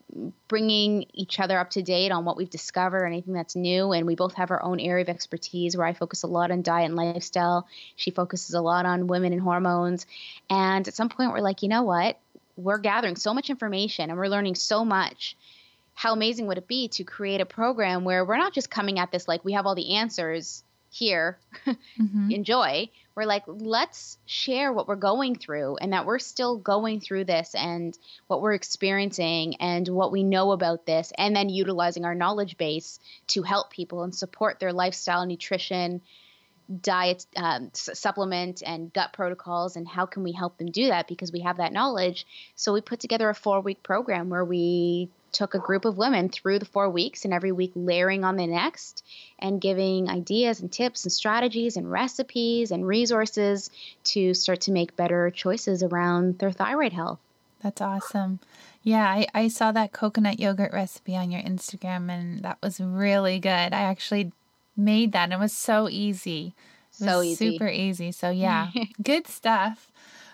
bringing each other up to date on what we've discovered or anything that's new. And we both have our own area of expertise where i focus a lot on diet and lifestyle. She focuses a lot on women and hormones. And at some point we're like you know what? We're gathering so much information and we're learning so much how amazing would it be to create a program where we're not just coming at this like we have all the answers here mm-hmm. enjoy we're like let's share what we're going through and that we're still going through this and what we're experiencing and what we know about this and then utilizing our knowledge base to help people and support their lifestyle nutrition diet um, supplement and gut protocols and how can we help them do that because we have that knowledge so we put together a four week program where we took a group of women through the four weeks and every week layering on the next and giving ideas and tips and strategies and recipes and resources to start to make better choices around their thyroid health. That's awesome. Yeah, I, I saw that coconut yogurt recipe on your Instagram and that was really good. I actually made that and it was so easy. It so easy. Super easy. So, yeah, good stuff.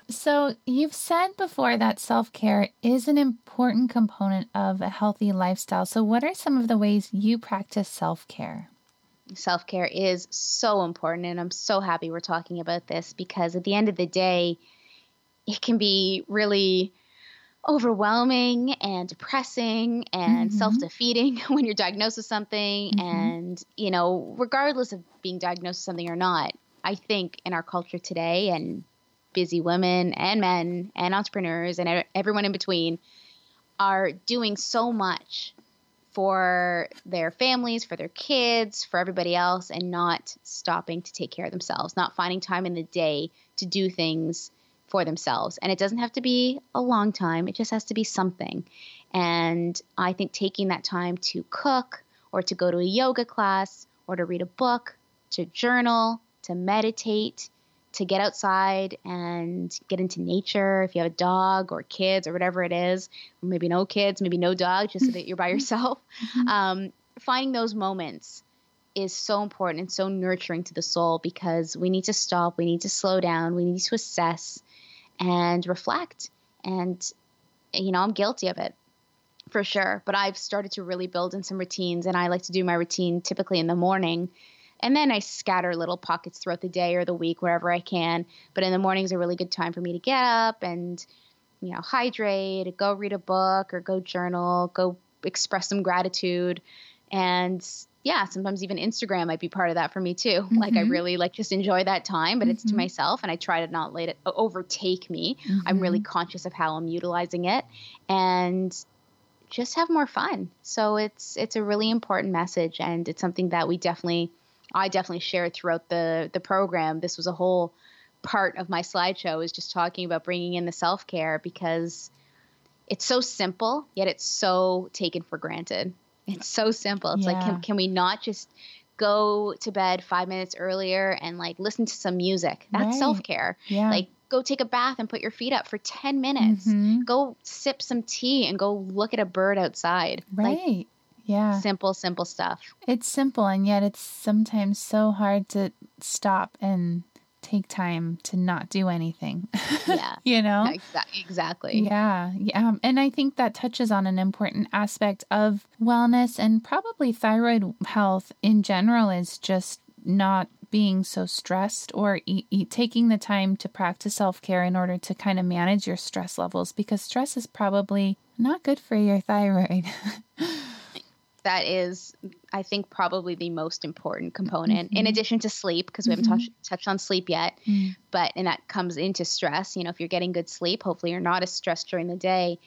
So, you've said before that self care is an important component of a healthy lifestyle. So, what are some of the ways you practice self care? Self care is so important, and I'm so happy we're talking about this because at the end of the day, it can be really overwhelming and depressing and mm-hmm. self-defeating when you're diagnosed with something mm-hmm. and you know regardless of being diagnosed with something or not i think in our culture today and busy women and men and entrepreneurs and everyone in between are doing so much for their families, for their kids, for everybody else, and not stopping to take care of themselves, not finding time in the day to do things for themselves. And it doesn't have to be a long time, it just has to be something. And I think taking that time to cook or to go to a yoga class or to read a book, to journal, to meditate, to get outside and get into nature if you have a dog or kids or whatever it is maybe no kids maybe no dog just so that you're by yourself mm-hmm. um, finding those moments is so important and so nurturing to the soul because we need to stop we need to slow down we need to assess and reflect and you know i'm guilty of it for sure but i've started to really build in some routines and i like to do my routine typically in the morning and then I scatter little pockets throughout the day or the week wherever I can. But in the morning's a really good time for me to get up and, you know, hydrate, go read a book or go journal, go express some gratitude. And yeah, sometimes even Instagram might be part of that for me too. Mm-hmm. Like I really like just enjoy that time, but mm-hmm. it's to mm-hmm. myself and I try to not let it overtake me. Mm-hmm. I'm really mm-hmm. conscious of how I'm utilizing it and just have more fun. So it's it's a really important message and it's something that we definitely I definitely shared throughout the the program. This was a whole part of my slideshow is just talking about bringing in the self care because it's so simple yet it's so taken for granted. It's so simple. It's yeah. like can can we not just go to bed five minutes earlier and like listen to some music? That's right. self care. Yeah. Like go take a bath and put your feet up for 10 minutes. Mm-hmm. Go sip some tea and go look at a bird outside. Right. Like, yeah. Simple, simple stuff. It's simple, and yet it's sometimes so hard to stop and take time to not do anything. Yeah. you know? Exactly. Yeah. Yeah. Um, and I think that touches on an important aspect of wellness and probably thyroid health in general is just not being so stressed or e- e- taking the time to practice self care in order to kind of manage your stress levels because stress is probably not good for your thyroid. that is, I think, probably the most important component, mm-hmm. in addition to sleep, because we haven't mm-hmm. touched, touched on sleep yet. Mm. But, and that comes into stress. You know, if you're getting good sleep, hopefully you're not as stressed during the day.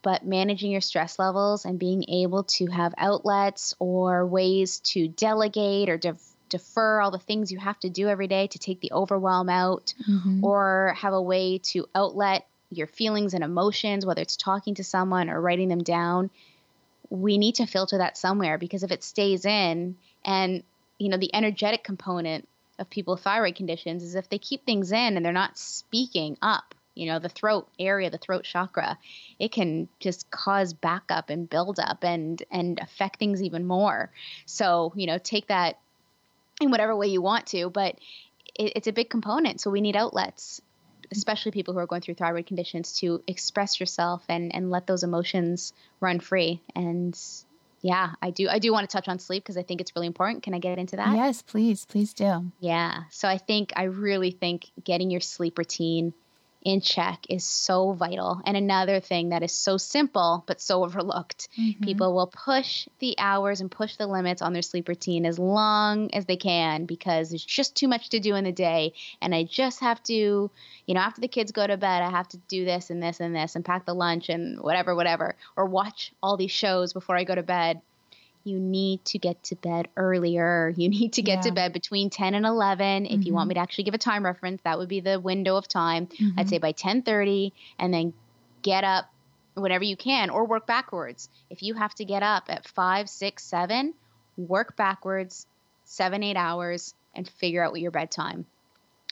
But managing your stress levels and being able to have outlets or ways to delegate or def- defer all the things you have to do every day to take the overwhelm out, mm-hmm. or have a way to outlet your feelings and emotions, whether it's talking to someone or writing them down, we need to filter that somewhere because if it stays in and you know the energetic component of people with thyroid conditions is if they keep things in and they're not speaking up you know the throat area the throat chakra it can just cause backup and buildup and and affect things even more. So you know take that in whatever way you want to but it, it's a big component. So we need outlets especially people who are going through thyroid conditions, to express yourself and and let those emotions run free. And yeah, I do I do want to touch on sleep because I think it's really important. Can I get into that? Yes, please, please do. Yeah. So I think I really think getting your sleep routine in check is so vital. And another thing that is so simple but so overlooked. Mm-hmm. People will push the hours and push the limits on their sleep routine as long as they can because there's just too much to do in the day. And I just have to, you know, after the kids go to bed, I have to do this and this and this and pack the lunch and whatever, whatever, or watch all these shows before I go to bed you need to get to bed earlier. You need to get yeah. to bed between 10 and 11. If mm-hmm. you want mm-hmm. me to actually give a time reference, that would be the window of time. Mm-hmm. I'd say by 10:30 and then get up whenever you can or work backwards. If you have to get up at 5, 6, 7, work backwards 7, 8 hours and figure out what your bedtime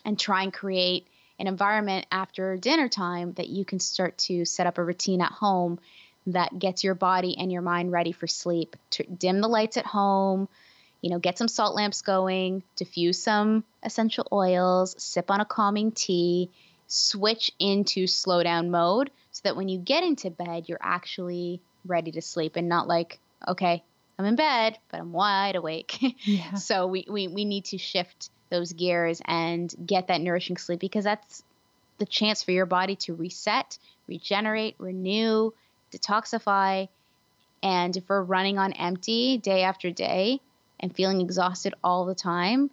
and try and create an environment after dinner time that you can start to set up a routine at home that gets your body and your mind ready for sleep. To dim the lights at home, you know, get some salt lamps going, diffuse some essential oils, sip on a calming tea, switch into slow down mode so that when you get into bed, you're actually ready to sleep and not like, okay, I'm in bed, but I'm wide awake. Yeah. so we, we, we need to shift those gears and get that nourishing sleep because that's the chance for your body to reset, regenerate, renew, detoxify. And if we're running on empty day after day and feeling exhausted all the time,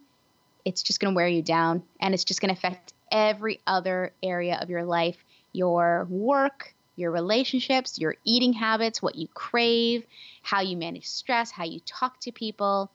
it's just going to wear you down and it's just going to affect every other area of your life your work, your relationships, your eating habits, what you crave, how you manage stress, how you talk to people.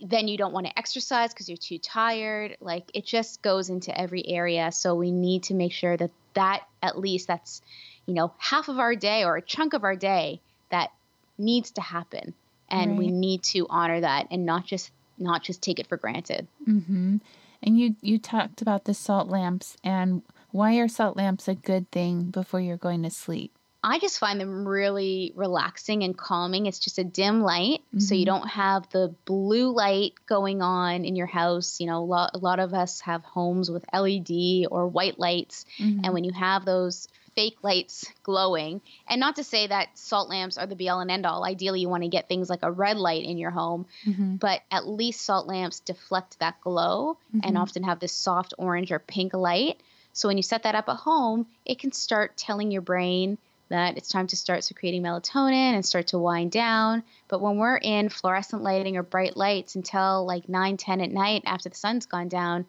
Then you don't want to exercise because you're too tired. Like it just goes into every area. So we need to make sure that that at least that's you know, half of our day or a chunk of our day that needs to happen. And right. we need to honor that and not just not just take it for granted. Mm-hmm. And you you talked about the salt lamps and why are salt lamps a good thing before you're going to sleep? I just find them really relaxing and calming. It's just a dim light, mm-hmm. so you mm-hmm. don't have the blue light going on in your house. You know, a lot, a lot of us have homes with LED or white lights, mm-hmm. and when you have those fake lights glowing. And not to say that salt lamps are the be all and end all. Ideally, you want to get things like a red light in your home, mm-hmm. but at least salt lamps deflect that glow mm-hmm. and often have this soft orange or pink light. So when you set that up at home, it can start telling your brain that it's time to start secreting melatonin and start to wind down. But when we're in fluorescent lighting or bright lights until like 9, 10 at night after the sun's gone down,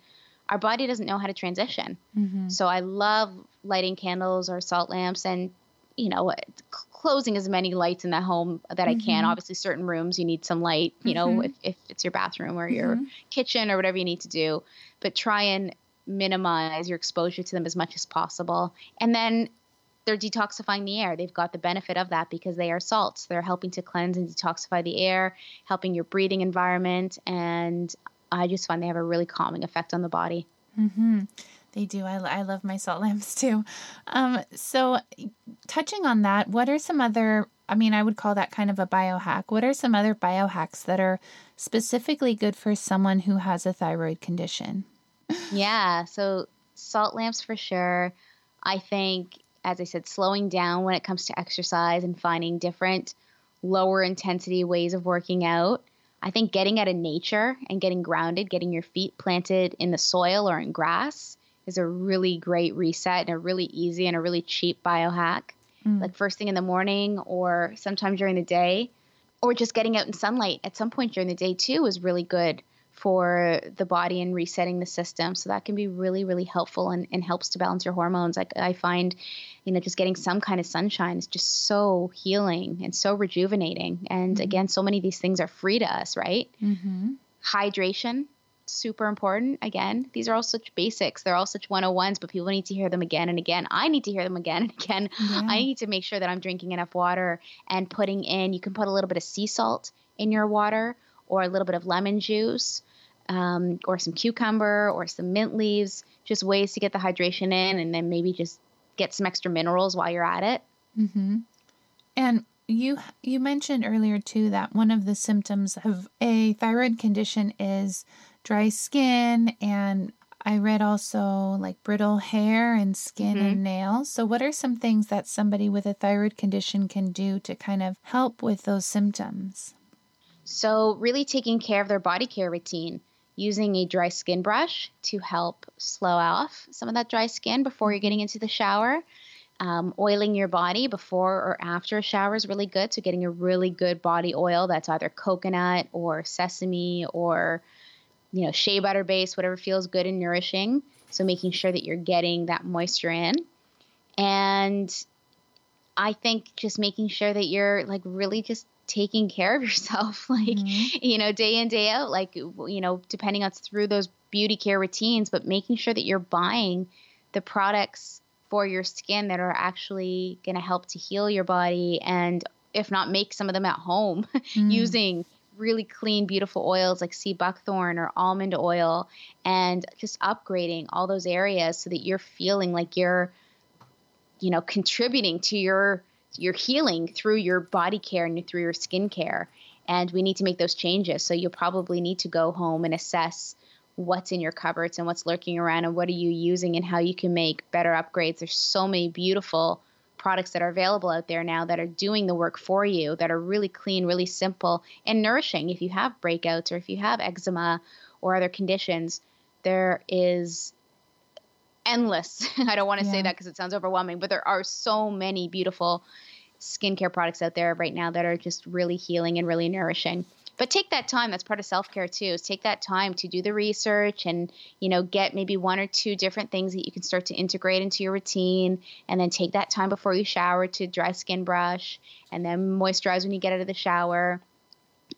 our body doesn't know how to transition. Mm-hmm. So I love lighting candles or salt lamps and you know closing as many lights in the home that mm-hmm. I can. Mm-hmm. Obviously, certain rooms you need some light. You mm-hmm. know, if, if it's your bathroom or your mm-hmm. kitchen or whatever you need to do, but try and minimize your exposure to them as much as possible. And then they're detoxifying the air. They've got the benefit of that because they are salts. They're helping to cleanse and detoxify the air, helping your breathing environment, and I just find they have a really calming effect on the body. Mm-hmm. They do. I, I love my salt lamps too. Um, so, touching on that, what are some other, I mean, I would call that kind of a biohack. What are some other biohacks that are specifically good for someone who has a thyroid condition? yeah. So, salt lamps for sure. I think, as I said, slowing down when it comes to exercise and finding different lower intensity ways of working out I think getting out of nature and getting grounded, getting your feet planted in the soil or in grass is a really great reset and a really easy and a really cheap biohack. Mm. Like first thing in the morning or sometime during the day, or just getting out in sunlight at some point during the day too is really good for the body and resetting the system. So that can be really, really helpful and, and helps to balance your hormones. Like I find, you know, just getting some kind of sunshine is just so healing and so rejuvenating. And mm-hmm. again, so many of these things are free to us, right? Mm-hmm. Hydration super important. Again, these are all such basics. They're all such 101s, but people need to hear them again and again. I need to hear them again and again. Yeah. I need to make sure that I'm drinking enough water and putting in, you can put a little bit of sea salt in your water or a little bit of lemon juice um, or some cucumber or some mint leaves, just ways to get the hydration in and then maybe just get some extra minerals while you're at it. Mm-hmm. And you you mentioned earlier too that one of the symptoms of a thyroid condition is dry skin and I read also like brittle hair and skin mm-hmm. and nails. So what are some things that somebody with a thyroid condition can do to kind of help with those symptoms? So really taking care of their body care routine using a dry skin brush to help slow off some of that dry skin before you're getting into the shower. Um, oiling your body before or after a shower is really good. So, getting a really good body oil that's either coconut or sesame or you know shea butter based, whatever feels good and nourishing. So, making sure that you're getting that moisture in. And I think just making sure that you're like really just taking care of yourself like mm-hmm. you know day in day out like you know depending on through those beauty care routines but making sure that you're buying the products for your skin that are actually going to help to heal your body and if not make some of them at home mm. using really clean beautiful oils like sea buckthorn or almond oil and just upgrading all those areas so that you're feeling like you're you know contributing to your your healing through your body care and through your skin care. And we need to make those changes. So you'll probably need to go home and assess what's in your cupboards and what's lurking around and what are you using and how you can make better upgrades. There's so many beautiful products that are available out there now that are doing the work for you, that are really clean, really simple, and nourishing. If you have breakouts or if you have eczema or other conditions, there is endless. I don't want to yeah. say that because it sounds overwhelming, but there are so many beautiful skincare products out there right now that are just really healing and really nourishing. But take that time. That's part of self care too. Is take that time to do the research and you know get maybe one or two different things that you can start to integrate into your routine, and then take that time before you shower to dry skin brush, and then moisturize when you get out of the shower,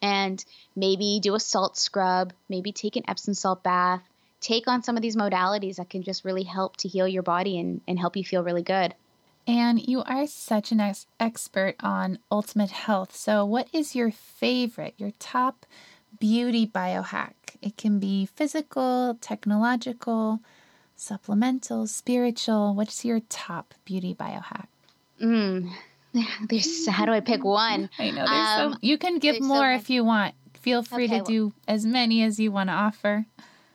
and maybe do a salt scrub, maybe take an Epsom salt bath, take on some of these modalities that can just really help to heal your body and, and help you feel really good. And you are such an ex- expert on ultimate health. So, what is your favorite, your top beauty biohack? It can be physical, technological, supplemental, spiritual. What's your top beauty biohack? Mm, there's how do I pick one? I know there's um, so you can give more so if you want. Feel free okay, to well, do as many as you want to offer.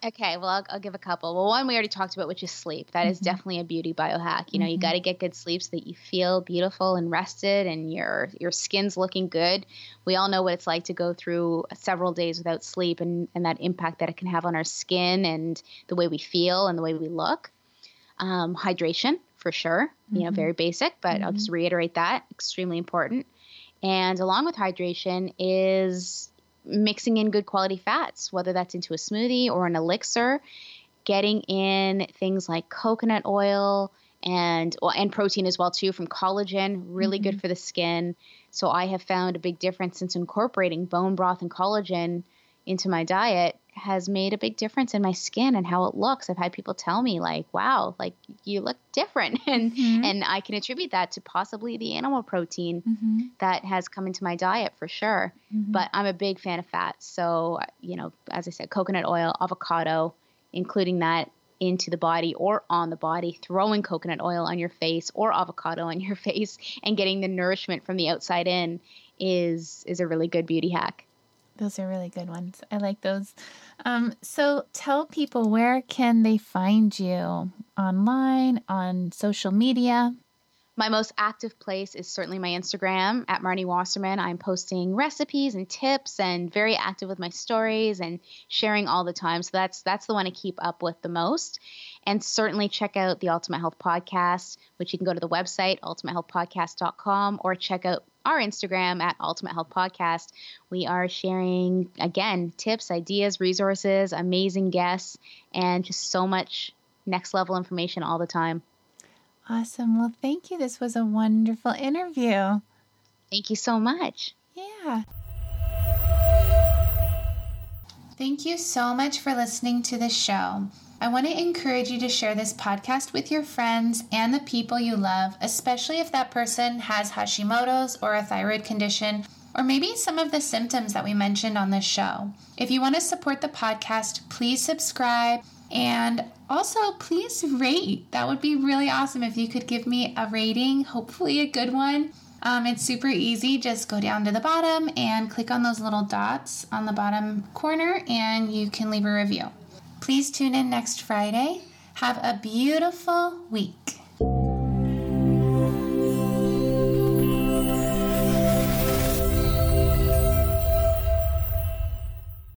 Okay, well, I'll, I'll, give a couple. Well, one we already talked about, which is sleep. That mm-hmm. is definitely a beauty biohack. You know, mm-hmm. you got to get good sleep so that you feel beautiful and rested, and your your skin's looking good. We all know what it's like to go through several days without sleep, and and that impact that it can have on our skin and the way we feel and the way we look. Um, hydration, for sure. Mm-hmm. You know, mm-hmm. very basic, but I'll just mm-hmm. reiterate that extremely important. And along with hydration is mixing in good quality fats, whether that's into a smoothie or an elixir, getting in things like coconut oil and well, and protein as well too from collagen, really mm-hmm. good for the skin. So I have found a big difference since incorporating bone broth and collagen into my diet has made a big difference in my skin and how it looks. I've had people tell me like, "Wow, like you look different." And mm-hmm. and I can attribute that to possibly the animal protein mm-hmm. that has come into my diet for sure. Mm-hmm. But I'm a big fan of fats. So, you know, as I said, coconut oil, avocado, including that into the body or on the body, throwing coconut oil on your face or avocado on your face and getting the nourishment from the outside in is is a really good beauty hack. Those are really good ones. I like those. Um, so tell people where can they find you online, on social media? My most active place is certainly my Instagram at Marni Wasserman. I'm posting recipes and tips and very active with my stories and sharing all the time. So that's that's the one I keep up with the most. And certainly check out the Ultimate Health Podcast, which you can go to the website, ultimatehealthpodcast.com, or check out our Instagram at Ultimate Health Podcast. We are sharing, again, tips, ideas, resources, amazing guests, and just so much next level information all the time. Awesome. Well, thank you. This was a wonderful interview. Thank you so much. Yeah. Thank you so much for listening to the show. I want to encourage you to share this podcast with your friends and the people you love, especially if that person has Hashimoto's or a thyroid condition, or maybe some of the symptoms that we mentioned on this show. If you want to support the podcast, please subscribe and also please rate. That would be really awesome if you could give me a rating, hopefully a good one. Um, it's super easy. Just go down to the bottom and click on those little dots on the bottom corner, and you can leave a review. Please tune in next Friday. Have a beautiful week.